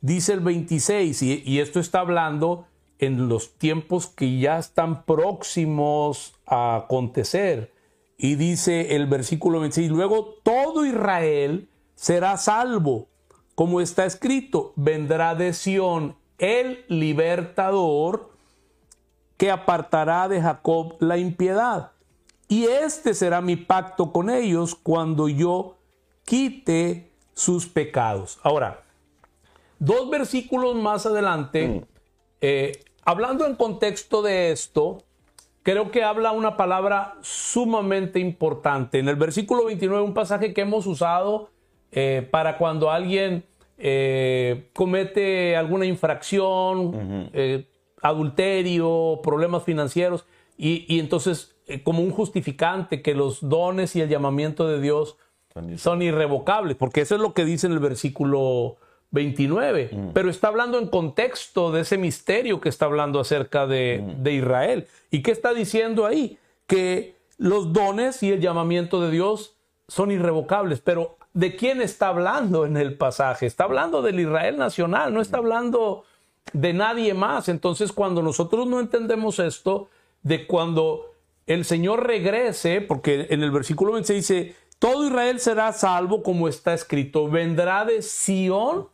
Dice el 26, y, esto está hablando en los tiempos que ya están próximos a acontecer. Y dice el versículo 26, luego todo Israel será salvo, como está escrito, vendrá de Sión el libertador que apartará de Jacob la impiedad. Y este será mi pacto con ellos cuando yo quite sus pecados. Ahora, dos versículos más adelante, mm. eh, hablando en contexto de esto, creo que habla una palabra sumamente importante. En el versículo 29, un pasaje que hemos usado eh, para cuando alguien eh, comete alguna infracción, adulterio, problemas financieros, y, entonces eh, como un justificante que los dones y el llamamiento de Dios son irrevocables, porque eso es lo que dice en el versículo 29, mm. pero está hablando en contexto de ese misterio que está hablando acerca de, mm. de Israel. ¿Y qué está diciendo ahí? Que los dones y el llamamiento de Dios son irrevocables, pero ¿de quién está hablando en el pasaje? Está hablando del Israel nacional, no está hablando de nadie más. Entonces, cuando nosotros no entendemos esto, de cuando el Señor regrese, porque en el versículo 26 dice, todo Israel será salvo como está escrito, vendrá de Sión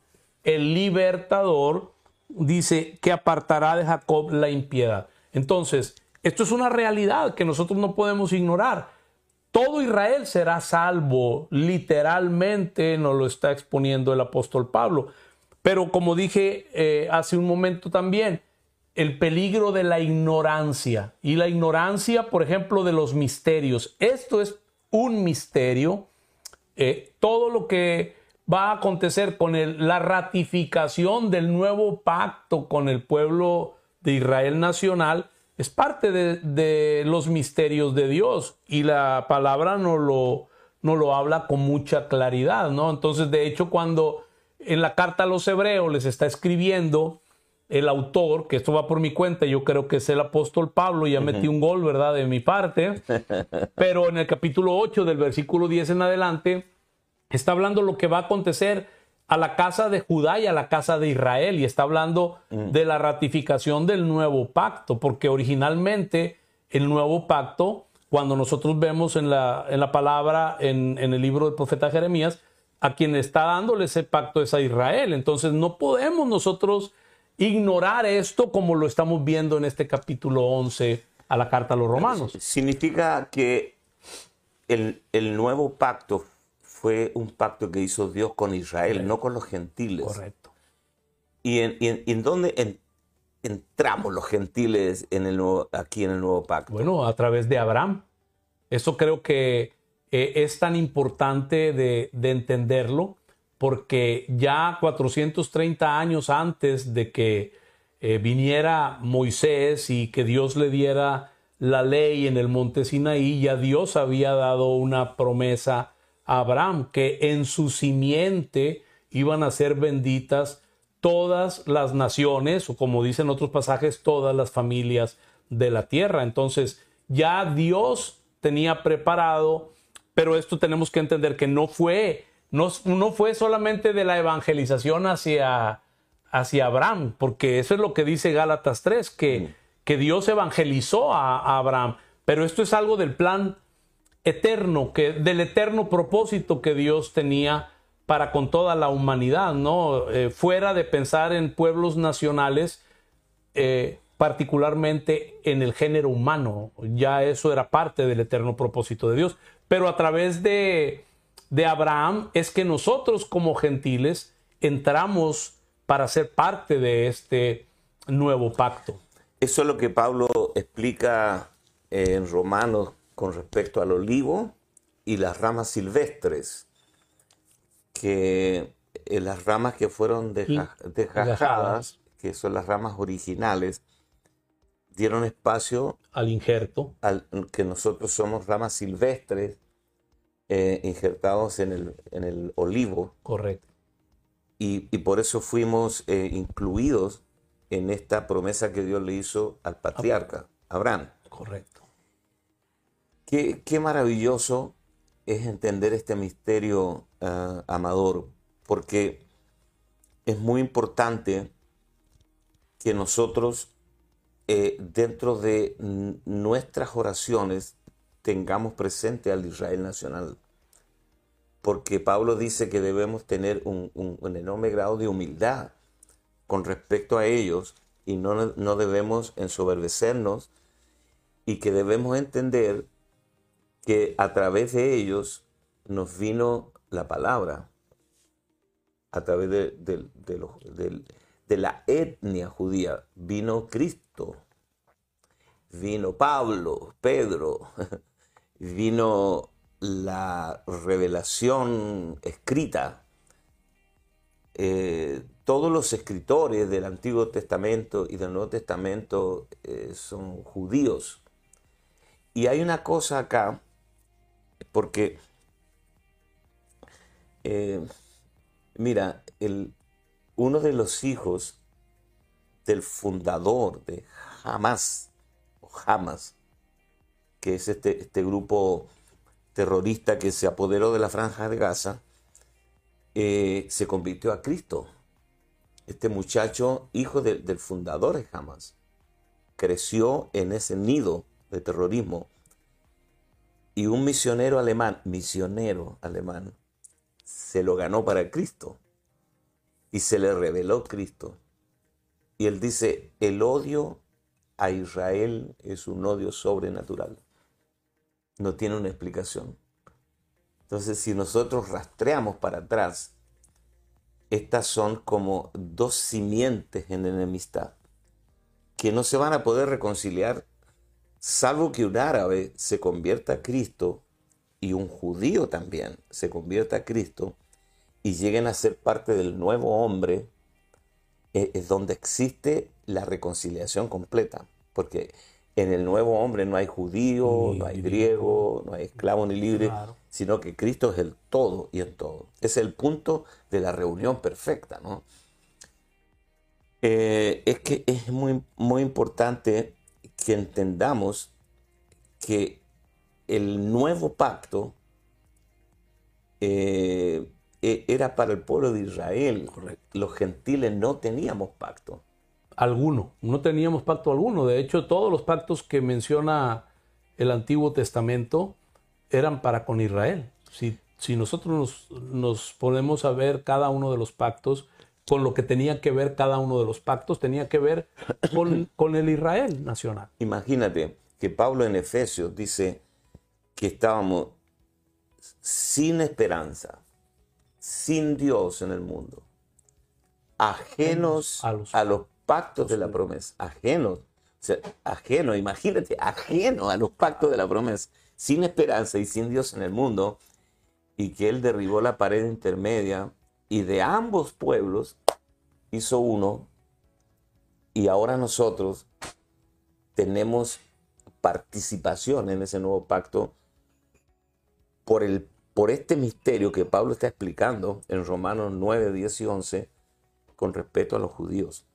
el libertador, dice, que apartará de Jacob la impiedad. Entonces, esto es una realidad que nosotros no podemos ignorar. Todo Israel será salvo, literalmente nos lo está exponiendo el apóstol Pablo. Pero como dije eh, hace un momento también, el peligro de la ignorancia y la ignorancia, por ejemplo, de los misterios. Esto es un misterio. Eh, todo lo que va a acontecer con la ratificación del nuevo pacto con el pueblo de Israel nacional es parte de, los misterios de Dios y la palabra no lo, no lo habla con mucha claridad, ¿no? Entonces, de hecho, cuando en la carta a los hebreos les está escribiendo el autor, que esto va por mi cuenta, yo creo que es el apóstol Pablo, ya metí un gol, ¿verdad?, de mi parte, [LAUGHS] pero en el capítulo 8 del versículo 10 en adelante, está hablando lo que va a acontecer a la casa de Judá y a la casa de Israel, y está hablando de la ratificación del nuevo pacto, porque originalmente el nuevo pacto, cuando nosotros vemos en la, en la palabra, en, en el libro del profeta Jeremías, a quien está dándole ese pacto es a Israel. Entonces no podemos nosotros ignorar esto como lo estamos viendo en este capítulo 11 a la carta a los romanos. Significa que el, el nuevo pacto fue un pacto que hizo Dios con Israel, no con los gentiles. Correcto. ¿Y en, en, dónde entramos los gentiles en el aquí en el nuevo pacto? Bueno, a través de Abraham. Eso creo que eh, es tan importante de, de entenderlo porque ya 430 años antes de que eh, viniera Moisés y que Dios le diera la ley en el monte Sinaí, ya Dios había dado una promesa a Abraham que en su simiente iban a ser benditas todas las naciones, o como dicen otros pasajes, todas las familias de la tierra. Entonces, ya Dios tenía preparado, pero esto tenemos que entender que no fue no, fue solamente de la evangelización hacia, hacia Abraham, porque eso es lo que dice Gálatas 3, que, mm. que Dios evangelizó a, Abraham, pero esto es algo del plan eterno, que, del eterno propósito que Dios tenía para con toda la humanidad, ¿no? Eh, fuera de pensar en pueblos nacionales, eh, particularmente en el género humano, ya eso era parte del eterno propósito de Dios, pero a través de, de Abraham es que nosotros como gentiles entramos para ser parte de este nuevo pacto. Eso es lo que Pablo explica en Romanos con respecto al olivo y las ramas silvestres, que eh, las ramas que fueron desgajadas, que son las ramas originales, dieron espacio al injerto, al, que nosotros somos ramas silvestres, eh, injertados en el, en el olivo. Correcto. Y, por eso fuimos eh, incluidos en esta promesa que Dios le hizo al patriarca, Abraham. Correcto. Qué, qué maravilloso es entender este misterio, ah, Amador, porque es muy importante que nosotros, eh, dentro de nuestras oraciones, tengamos presente al Israel nacional. Porque Pablo dice que debemos tener un, enorme grado de humildad con respecto a ellos y no, no debemos ensoberbecernos y que debemos entender que a través de ellos nos vino la palabra, a través de, de la etnia judía vino Cristo, vino Pablo, Pedro, [LAUGHS] vino la revelación escrita. Eh, todos los escritores del Antiguo Testamento y del Nuevo Testamento eh, son judíos. Y hay una cosa acá, porque, eh, mira, el, uno de los hijos del fundador de Hamas, o Hamas, que es este, este grupo terrorista que se apoderó de la franja de Gaza, eh, se convirtió a Cristo. Este muchacho, hijo del fundador de Hamas, creció en ese nido de terrorismo. Y un misionero alemán, misionero alemán, se lo ganó para Cristo. Y se le reveló Cristo. Y él dice, el odio a Israel es un odio sobrenatural no tiene una explicación. Entonces, si nosotros rastreamos para atrás, estas son como dos simientes en enemistad que no se van a poder reconciliar salvo que un árabe se convierta a Cristo y un judío también se convierta a Cristo y lleguen a ser parte del nuevo hombre, eh, es donde existe la reconciliación completa. Porque en el nuevo hombre no hay judío, no hay griego, no hay esclavo ni libre, sino que Cristo es el todo y en todo. Es el punto de la reunión perfecta, ¿no? Eh, es que es muy, muy importante que entendamos que el nuevo pacto eh, e, era para el pueblo de Israel. Los gentiles no teníamos pacto. Alguno, no teníamos pacto alguno. De hecho, todos los pactos que menciona el Antiguo Testamento eran para con Israel. Si, si nosotros nos, nos ponemos a ver cada uno de los pactos, con lo que tenía que ver cada uno de los pactos, tenía que ver con, con el Israel nacional. Imagínate que Pablo en Efesios dice que estábamos sin esperanza, sin Dios en el mundo, ajenos a los, pactos de la promesa, ajenos, o sea, ajeno, imagínate, ajeno a los pactos de la promesa, sin esperanza y sin Dios en el mundo, y que Él derribó la pared intermedia y de ambos pueblos hizo uno, y ahora nosotros tenemos participación en ese nuevo pacto por, el, por este misterio que Pablo está explicando en Romanos 9, 10 y 11 con respecto a los judíos.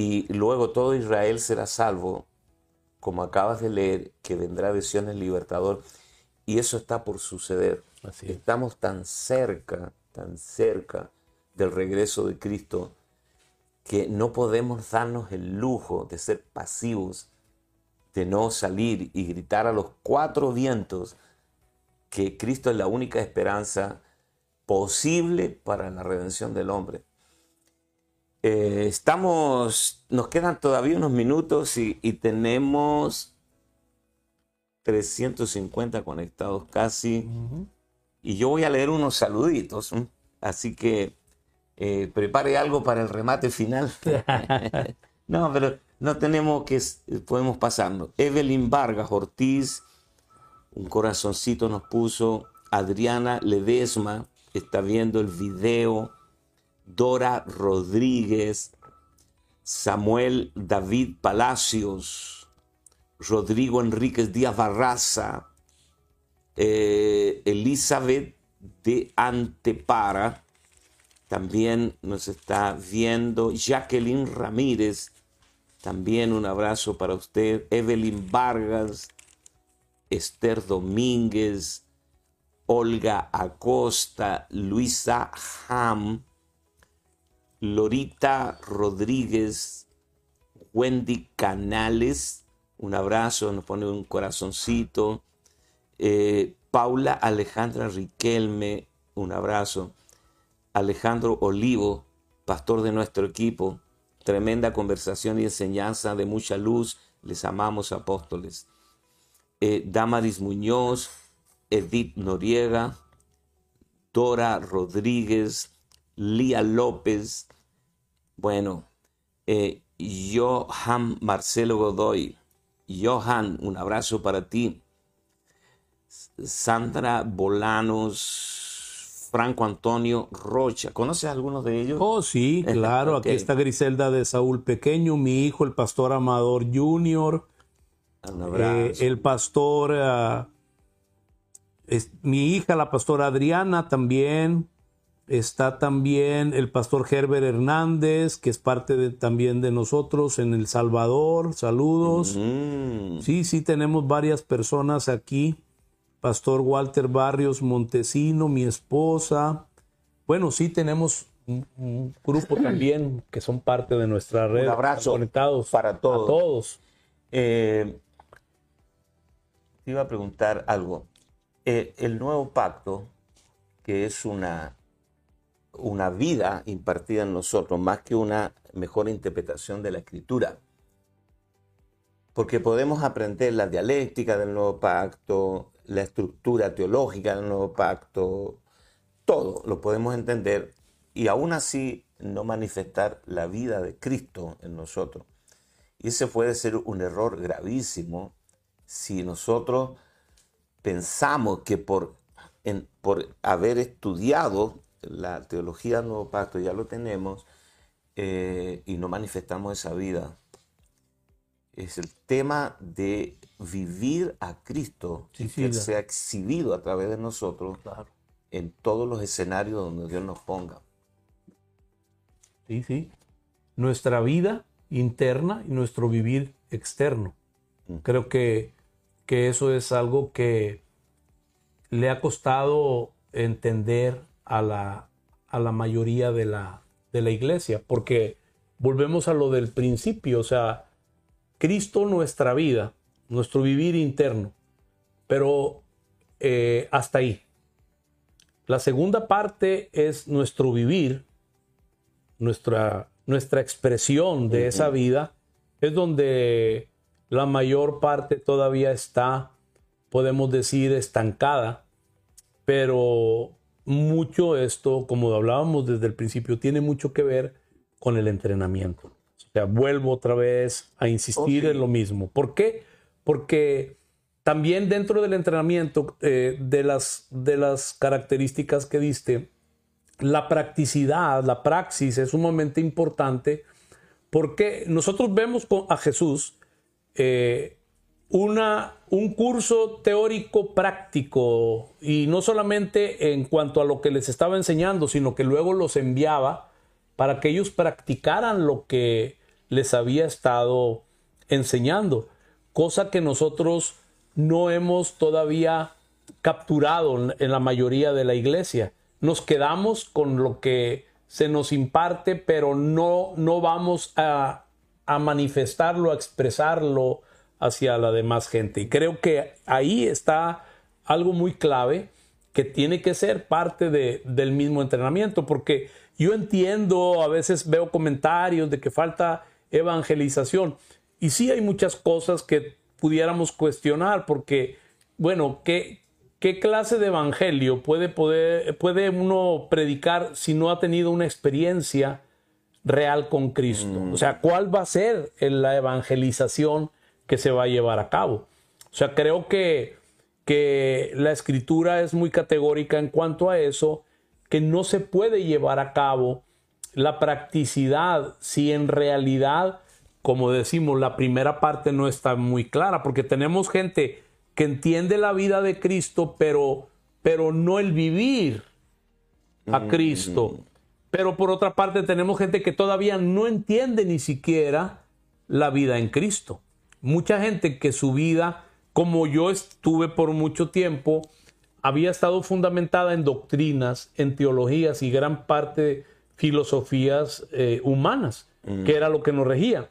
Y luego todo Israel será salvo, como acabas de leer, que vendrá de el libertador. Y eso está por suceder. Estamos tan cerca, tan cerca del regreso de Cristo, que no podemos darnos el lujo de ser pasivos, de no salir y gritar a los cuatro vientos que Cristo es la única esperanza posible para la redención del hombre. Eh, estamos, nos quedan todavía unos minutos y, tenemos 350 conectados casi. Y yo voy a leer unos saluditos, así que eh, prepare algo para el remate final. [LAUGHS] no, pero no tenemos que, podemos pasarnos. Evelyn Vargas Ortiz, un corazoncito nos puso. Adriana Ledesma está viendo el video. Dora Rodríguez. Samuel David Palacios. Rodrigo Enríquez Díaz Barraza. Eh, Elizabeth de Antepara. También nos está viendo Jacqueline Ramírez. También un abrazo para usted. Evelyn Vargas. Esther Domínguez, Olga Acosta, Luisa Ham, Lorita Rodríguez, Wendy Canales, un abrazo, nos pone un corazoncito. Eh, Paula Alejandra Riquelme, un abrazo. Alejandro Olivo, pastor de nuestro equipo, tremenda conversación y enseñanza de mucha luz. Les amamos, apóstoles. Eh, Damaris Muñoz, Edith Noriega, Dora Rodríguez, Lía López, bueno, eh, Johan Marcelo Godoy, Johan, un abrazo para ti. Sandra Bolanos, Franco Antonio Rocha. ¿Conoces a algunos de ellos? Oh, sí, [LAUGHS] claro. Aquí está Griselda de Saúl Pequeño, mi hijo, el pastor Amador Junior. Eh, el pastor, ah, es, mi hija, la pastora Adriana también. Está también el pastor Herbert Hernández, que es parte de, también de nosotros en El Salvador. Saludos. Mm. Sí, sí, tenemos varias personas aquí. Pastor Walter Barrios Montesino, mi esposa. Bueno, sí tenemos un, grupo [CLEARS THROAT] también que son parte de nuestra red. Un abrazo conectados para todos. todos. Eh, iba a preguntar algo. Eh, el nuevo pacto, que es una, una vida impartida en nosotros, más que una mejor interpretación de la escritura, porque podemos aprender la dialéctica del nuevo pacto, la estructura teológica del nuevo pacto, todo lo podemos entender y aún así no manifestar la vida de Cristo en nosotros. Y ese puede ser un error gravísimo si nosotros pensamos que por, por haber estudiado la teología del nuevo pacto, ya lo tenemos, eh, y no manifestamos esa vida. Es el tema de vivir a Cristo, que sea exhibido a través de nosotros en todos los escenarios donde Dios nos ponga. Sí, sí. Nuestra vida interna y nuestro vivir externo. Mm. Creo que, que eso es algo que le ha costado entender a la, a la mayoría de la, de la iglesia, porque volvemos a lo del principio, o sea, Cristo nuestra vida, nuestro vivir interno, pero eh, hasta ahí. La segunda parte es nuestro vivir, nuestra, nuestra expresión de esa vida, es donde la mayor parte todavía está, podemos decir, estancada, pero mucho esto, como hablábamos desde el principio, tiene mucho que ver con el entrenamiento. O sea, vuelvo otra vez a insistir en lo mismo. ¿Por qué? Porque también dentro del entrenamiento, eh, de, las, de las características que diste, la practicidad, la praxis es sumamente importante porque nosotros vemos a Jesús eh, una, un curso teórico práctico y no solamente en cuanto a lo que les estaba enseñando, sino que luego los enviaba para que ellos practicaran lo que les había estado enseñando, cosa que nosotros no hemos todavía capturado en la mayoría de la iglesia. Nos quedamos con lo que se nos imparte, pero no, no vamos a, a manifestarlo, a expresarlo, hacia la demás gente. Y creo que ahí está algo muy clave que tiene que ser parte de, del mismo entrenamiento, porque yo entiendo, a veces veo comentarios de que falta evangelización, y sí hay muchas cosas que pudiéramos cuestionar, porque, bueno, ¿qué, qué clase de evangelio puede, poder, puede uno predicar si no ha tenido una experiencia real con Cristo? Mm. O sea, ¿cuál va a ser la evangelización que se va a llevar a cabo. O sea, creo que, que la escritura es muy categórica en cuanto a eso, que no se puede llevar a cabo la practicidad si en realidad, como decimos, la primera parte no está muy clara, porque tenemos gente que entiende la vida de Cristo, pero, pero no el vivir a mm. Cristo. Pero por otra parte tenemos gente que todavía no entiende ni siquiera la vida en Cristo mucha gente que su vida, como yo estuve por mucho tiempo, había estado fundamentada en doctrinas, en teologías y gran parte de filosofías eh, humanas, mm. que era lo que nos regía.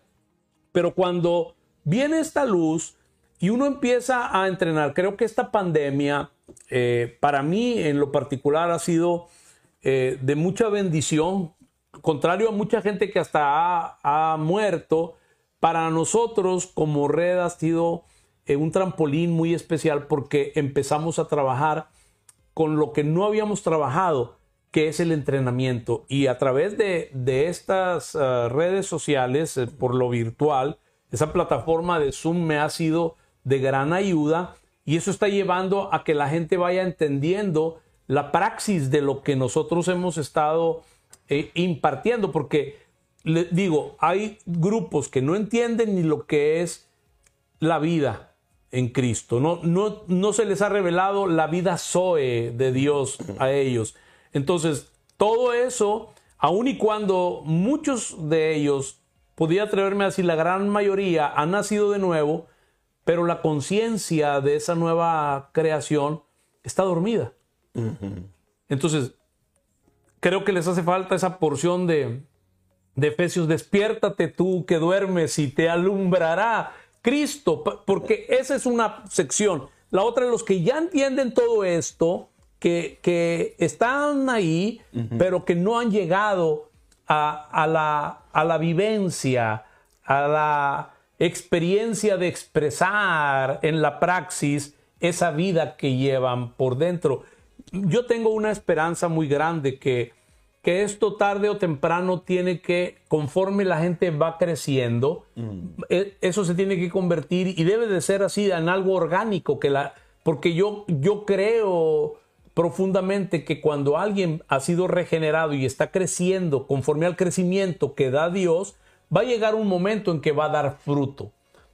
Pero cuando viene esta luz y uno empieza a entrenar, creo que esta pandemia, eh, para mí en lo particular, ha sido eh, de mucha bendición, contrario a mucha gente que hasta ha muerto, para nosotros como red ha sido eh, un trampolín muy especial porque empezamos a trabajar con lo que no habíamos trabajado, que es el entrenamiento. Y a través de, estas ah, redes sociales, eh, por lo virtual, esa plataforma de Zoom me ha sido de gran ayuda y eso está llevando a que la gente vaya entendiendo la praxis de lo que nosotros hemos estado eh, impartiendo, porque le digo, hay grupos que no entienden ni lo que es la vida en Cristo. No, no, no se les ha revelado la vida Zoe de Dios a ellos. Entonces, todo eso, aun y cuando muchos de ellos, podía atreverme a decir, la gran mayoría, han nacido de nuevo, pero la conciencia de esa nueva creación está dormida. Entonces, creo que les hace falta esa porción de, de Efesios, despiértate tú que duermes y te alumbrará Cristo, porque esa es una sección. La otra, los que ya entienden todo esto, que, que están ahí, pero que no han llegado a, la, a la vivencia, a la experiencia de expresar en la praxis esa vida que llevan por dentro. Yo tengo una esperanza muy grande que que esto tarde o temprano tiene que, conforme la gente va creciendo, mm. e, eso se tiene que convertir y debe de ser así en algo orgánico, que la, porque yo, yo creo profundamente que cuando alguien ha sido regenerado y está creciendo conforme al crecimiento que da Dios, va a llegar un momento en que va a dar fruto.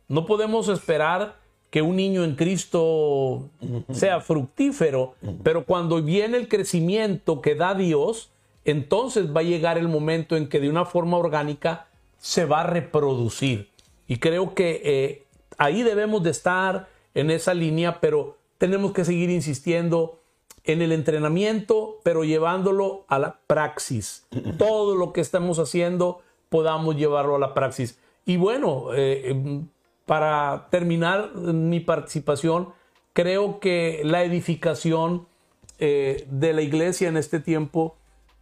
No podemos esperar que un niño en Cristo sea fructífero, pero cuando viene el crecimiento que da Dios, entonces va a llegar el momento en que de una forma orgánica se va a reproducir. Y creo que eh, ahí debemos de estar en esa línea, pero tenemos que seguir insistiendo en el entrenamiento, pero llevándolo a la praxis. [CLEARS THROAT] Todo lo que estamos haciendo podamos llevarlo a la praxis. Y bueno, eh, para terminar mi participación, creo que la edificación eh, de la iglesia en este tiempo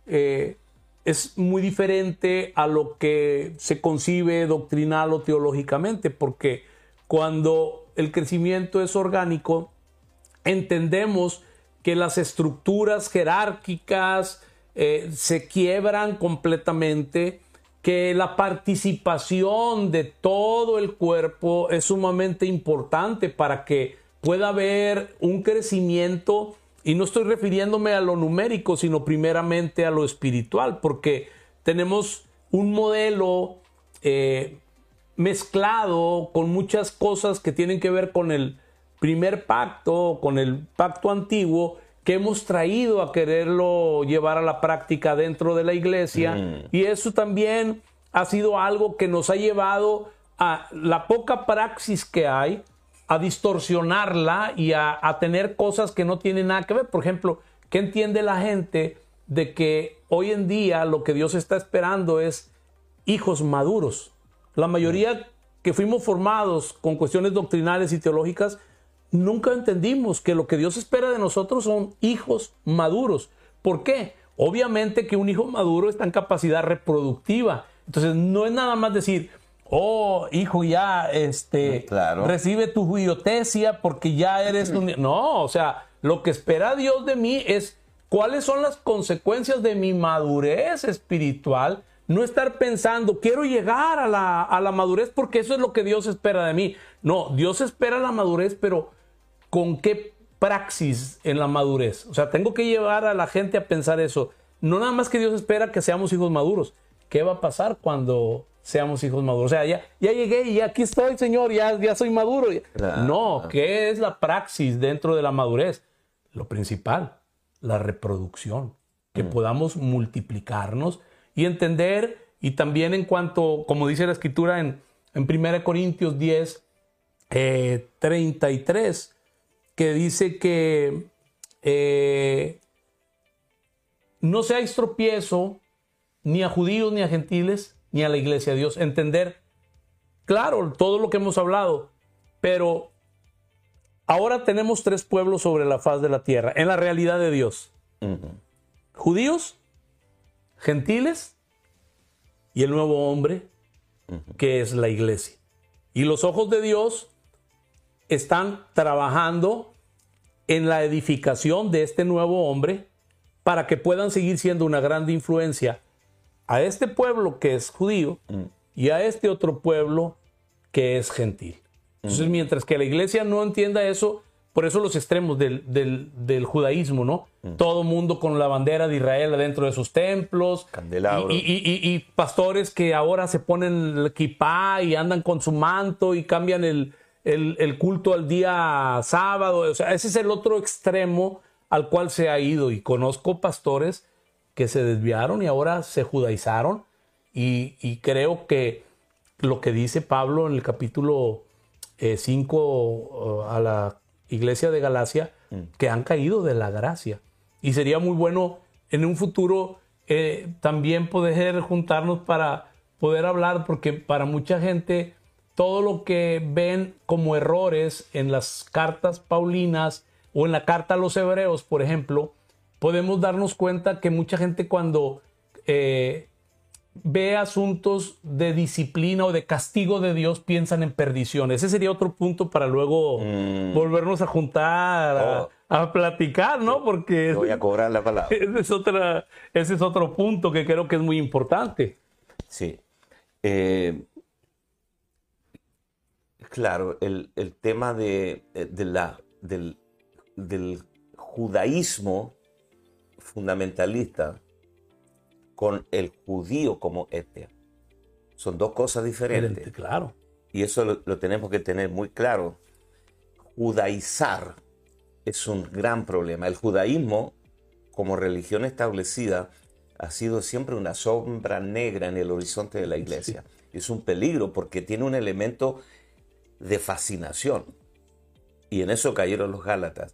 eh, es muy diferente a lo que se concibe doctrinal o teológicamente, porque cuando el crecimiento es orgánico, entendemos que las estructuras jerárquicas eh, se quiebran completamente, que la participación de todo el cuerpo es sumamente importante para que pueda haber un crecimiento, y no estoy refiriéndome a lo numérico, sino primeramente a lo espiritual, porque tenemos un modelo eh, mezclado con muchas cosas que tienen que ver con el primer pacto, con el pacto antiguo, que hemos traído a quererlo llevar a la práctica dentro de la iglesia. Mm. Y eso también ha sido algo que nos ha llevado a la poca praxis que hay, a distorsionarla y a, tener cosas que no tienen nada que ver. Por ejemplo, ¿qué entiende la gente de que hoy en día lo que Dios está esperando es hijos maduros? La mayoría que fuimos formados con cuestiones doctrinales y teológicas, nunca entendimos que lo que Dios espera de nosotros son hijos maduros. ¿Por qué? Obviamente que un hijo maduro está en capacidad reproductiva. Entonces no es nada más decir, oh, hijo, ya este, recibe tu juiotesia porque ya eres un... No, o sea, lo que espera Dios de mí es cuáles son las consecuencias de mi madurez espiritual. No estar pensando, quiero llegar a la, a la madurez porque eso es lo que Dios espera de mí. No, Dios espera la madurez, pero con qué praxis en la madurez. O sea, tengo que llevar a la gente a pensar eso. No nada más que Dios espera que seamos hijos maduros. ¿Qué va a pasar cuando seamos hijos maduros? O sea, ya, ya llegué y aquí estoy, Señor, ya, ya soy maduro. No, ¿qué es la praxis dentro de la madurez? Lo principal, la reproducción. Que mm. podamos multiplicarnos y entender, y también en cuanto, como dice la escritura en, en 1 Corintios 10, 33, que dice que eh, no seáis tropiezo ni a judíos, ni a gentiles, ni a la iglesia de Dios. Entender, claro, todo lo que hemos hablado, pero ahora tenemos tres pueblos sobre la faz de la tierra, en la realidad de Dios. Judíos, gentiles y el nuevo hombre, que es la iglesia. Y los ojos de Dios están trabajando en la edificación de este nuevo hombre para que puedan seguir siendo una gran influencia a este pueblo que es judío mm. y a este otro pueblo que es gentil. Entonces, mm. mientras que la iglesia no entienda eso, por eso los extremos del, judaísmo, ¿no? Mm. Todo mundo con la bandera de Israel dentro de sus templos. Candelabro. Y, pastores que ahora se ponen el kipá y andan con su manto y cambian el, el, culto al día sábado. O sea, ese es el otro extremo al cual se ha ido. Y conozco pastores que se desviaron y ahora se judaizaron. Y, creo que lo que dice Pablo en el capítulo 5 eh, a la iglesia de Galacia, mm. que han caído de la gracia. Y sería muy bueno en un futuro eh, también poder juntarnos para poder hablar, porque para mucha gente todo lo que ven como errores en las cartas paulinas o en la carta a los hebreos, por ejemplo, podemos darnos cuenta que mucha gente cuando eh, ve asuntos de disciplina o de castigo de Dios piensan en perdición. Ese sería otro punto para luego mm. volvernos a juntar, a, oh. platicar, ¿no? Porque... Voy a cobrar la palabra. [LAUGHS] Ese es, otra, ese es otro punto que creo que es muy importante. Sí. Eh, Claro, el, tema de, la, del del judaísmo fundamentalista con el judío como etnia. Son dos cosas diferentes. Claro. Y eso lo, lo tenemos que tener muy claro. Judaizar es un gran problema. El judaísmo, como religión establecida, ha sido siempre una sombra negra en el horizonte de la iglesia. Es un peligro porque tiene un elemento de fascinación. Y en eso cayeron los Gálatas.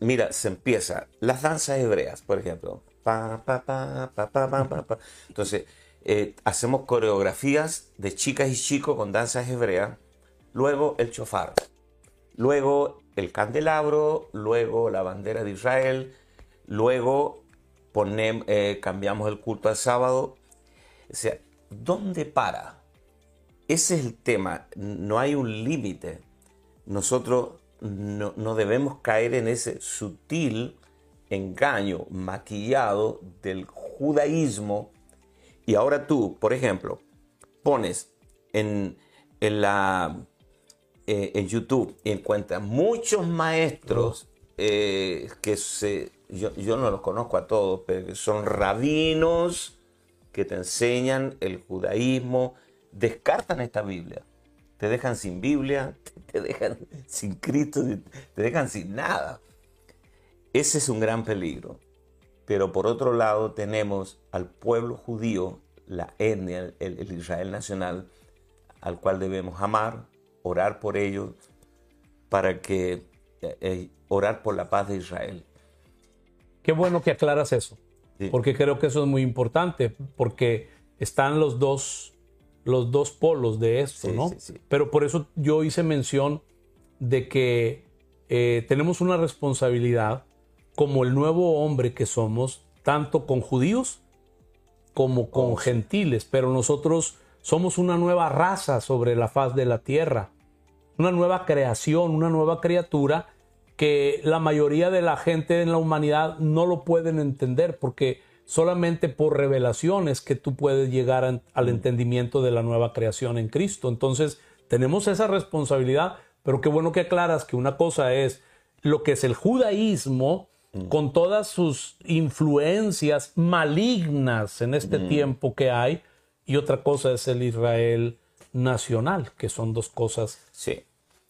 Mira, se empieza las danzas hebreas, por ejemplo. Entonces, eh, hacemos coreografías de chicas y chicos con danzas hebreas. Luego el chofar. Luego el candelabro. Luego la bandera de Israel. Luego eh, cambiamos el culto al sábado. O sea, ¿dónde para? Ese es el tema. No hay un límite. Nosotros no, no debemos caer en ese sutil engaño maquillado del judaísmo. Y ahora tú, por ejemplo, pones en, en la, eh, en YouTube y encuentras muchos maestros eh, que se, yo, yo, no los conozco a todos, pero son rabinos que te enseñan el judaísmo, descartan esta Biblia. Te dejan sin Biblia, [LAUGHS] te dejan sin Cristo, te dejan sin nada. Ese es un gran peligro. Pero por otro lado tenemos al pueblo judío, la etnia, el, Israel nacional, al cual debemos amar, orar por ellos, para que eh, eh, orar por la paz de Israel. Qué bueno que aclaras eso, porque creo que eso es muy importante, porque están los dos, los dos polos de esto, ¿no? Pero por eso yo hice mención de que eh, tenemos una responsabilidad como el nuevo hombre que somos, tanto con judíos como con oh, gentiles, pero nosotros somos una nueva raza sobre la faz de la tierra, una nueva creación, una nueva criatura que la mayoría de la gente en la humanidad no lo pueden entender porque solamente por revelaciones que tú puedes llegar al mm. entendimiento de la nueva creación en Cristo. Entonces, tenemos esa responsabilidad, pero qué bueno que aclaras que una cosa es lo que es el judaísmo, Mm. con todas sus influencias malignas en este mm. tiempo que hay, y otra cosa es el Israel nacional, que son dos cosas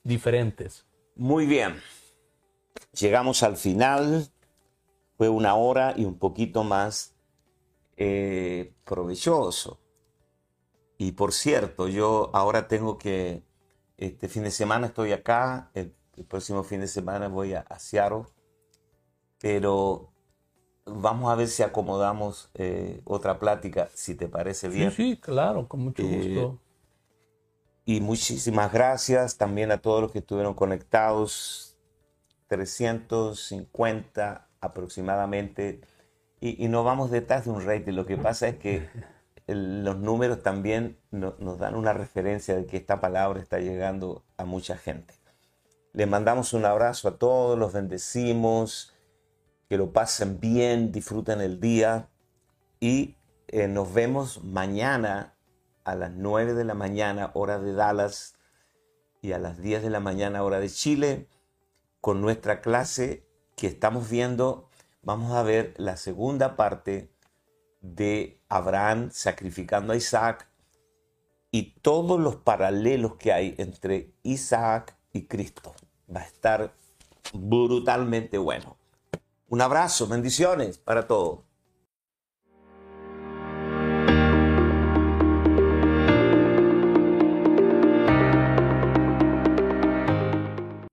diferentes. Muy bien. Llegamos al final. Fue una hora y un poquito más eh, provechoso. Y por cierto, yo ahora tengo que, este fin de semana estoy acá, el, próximo fin de semana voy a, a Seattle pero vamos a ver si acomodamos eh, otra plática, si te parece bien. Sí, sí, claro, con mucho eh, gusto. Y muchísimas gracias también a todos los que estuvieron conectados, 350 aproximadamente, y, no vamos detrás de un rating, lo que pasa es que los números también nos dan una referencia de que esta palabra está llegando a mucha gente. Les mandamos un abrazo a todos, los bendecimos que lo pasen bien, disfruten el día y eh, nos vemos mañana a las 9 de la mañana, hora de Dallas, y a las 10 de la mañana, hora de Chile, con nuestra clase que estamos viendo. Vamos a ver la segunda parte de Abraham sacrificando a Isaac y todos los paralelos que hay entre Isaac y Cristo. Va a estar brutalmente bueno. Un abrazo, bendiciones para todos.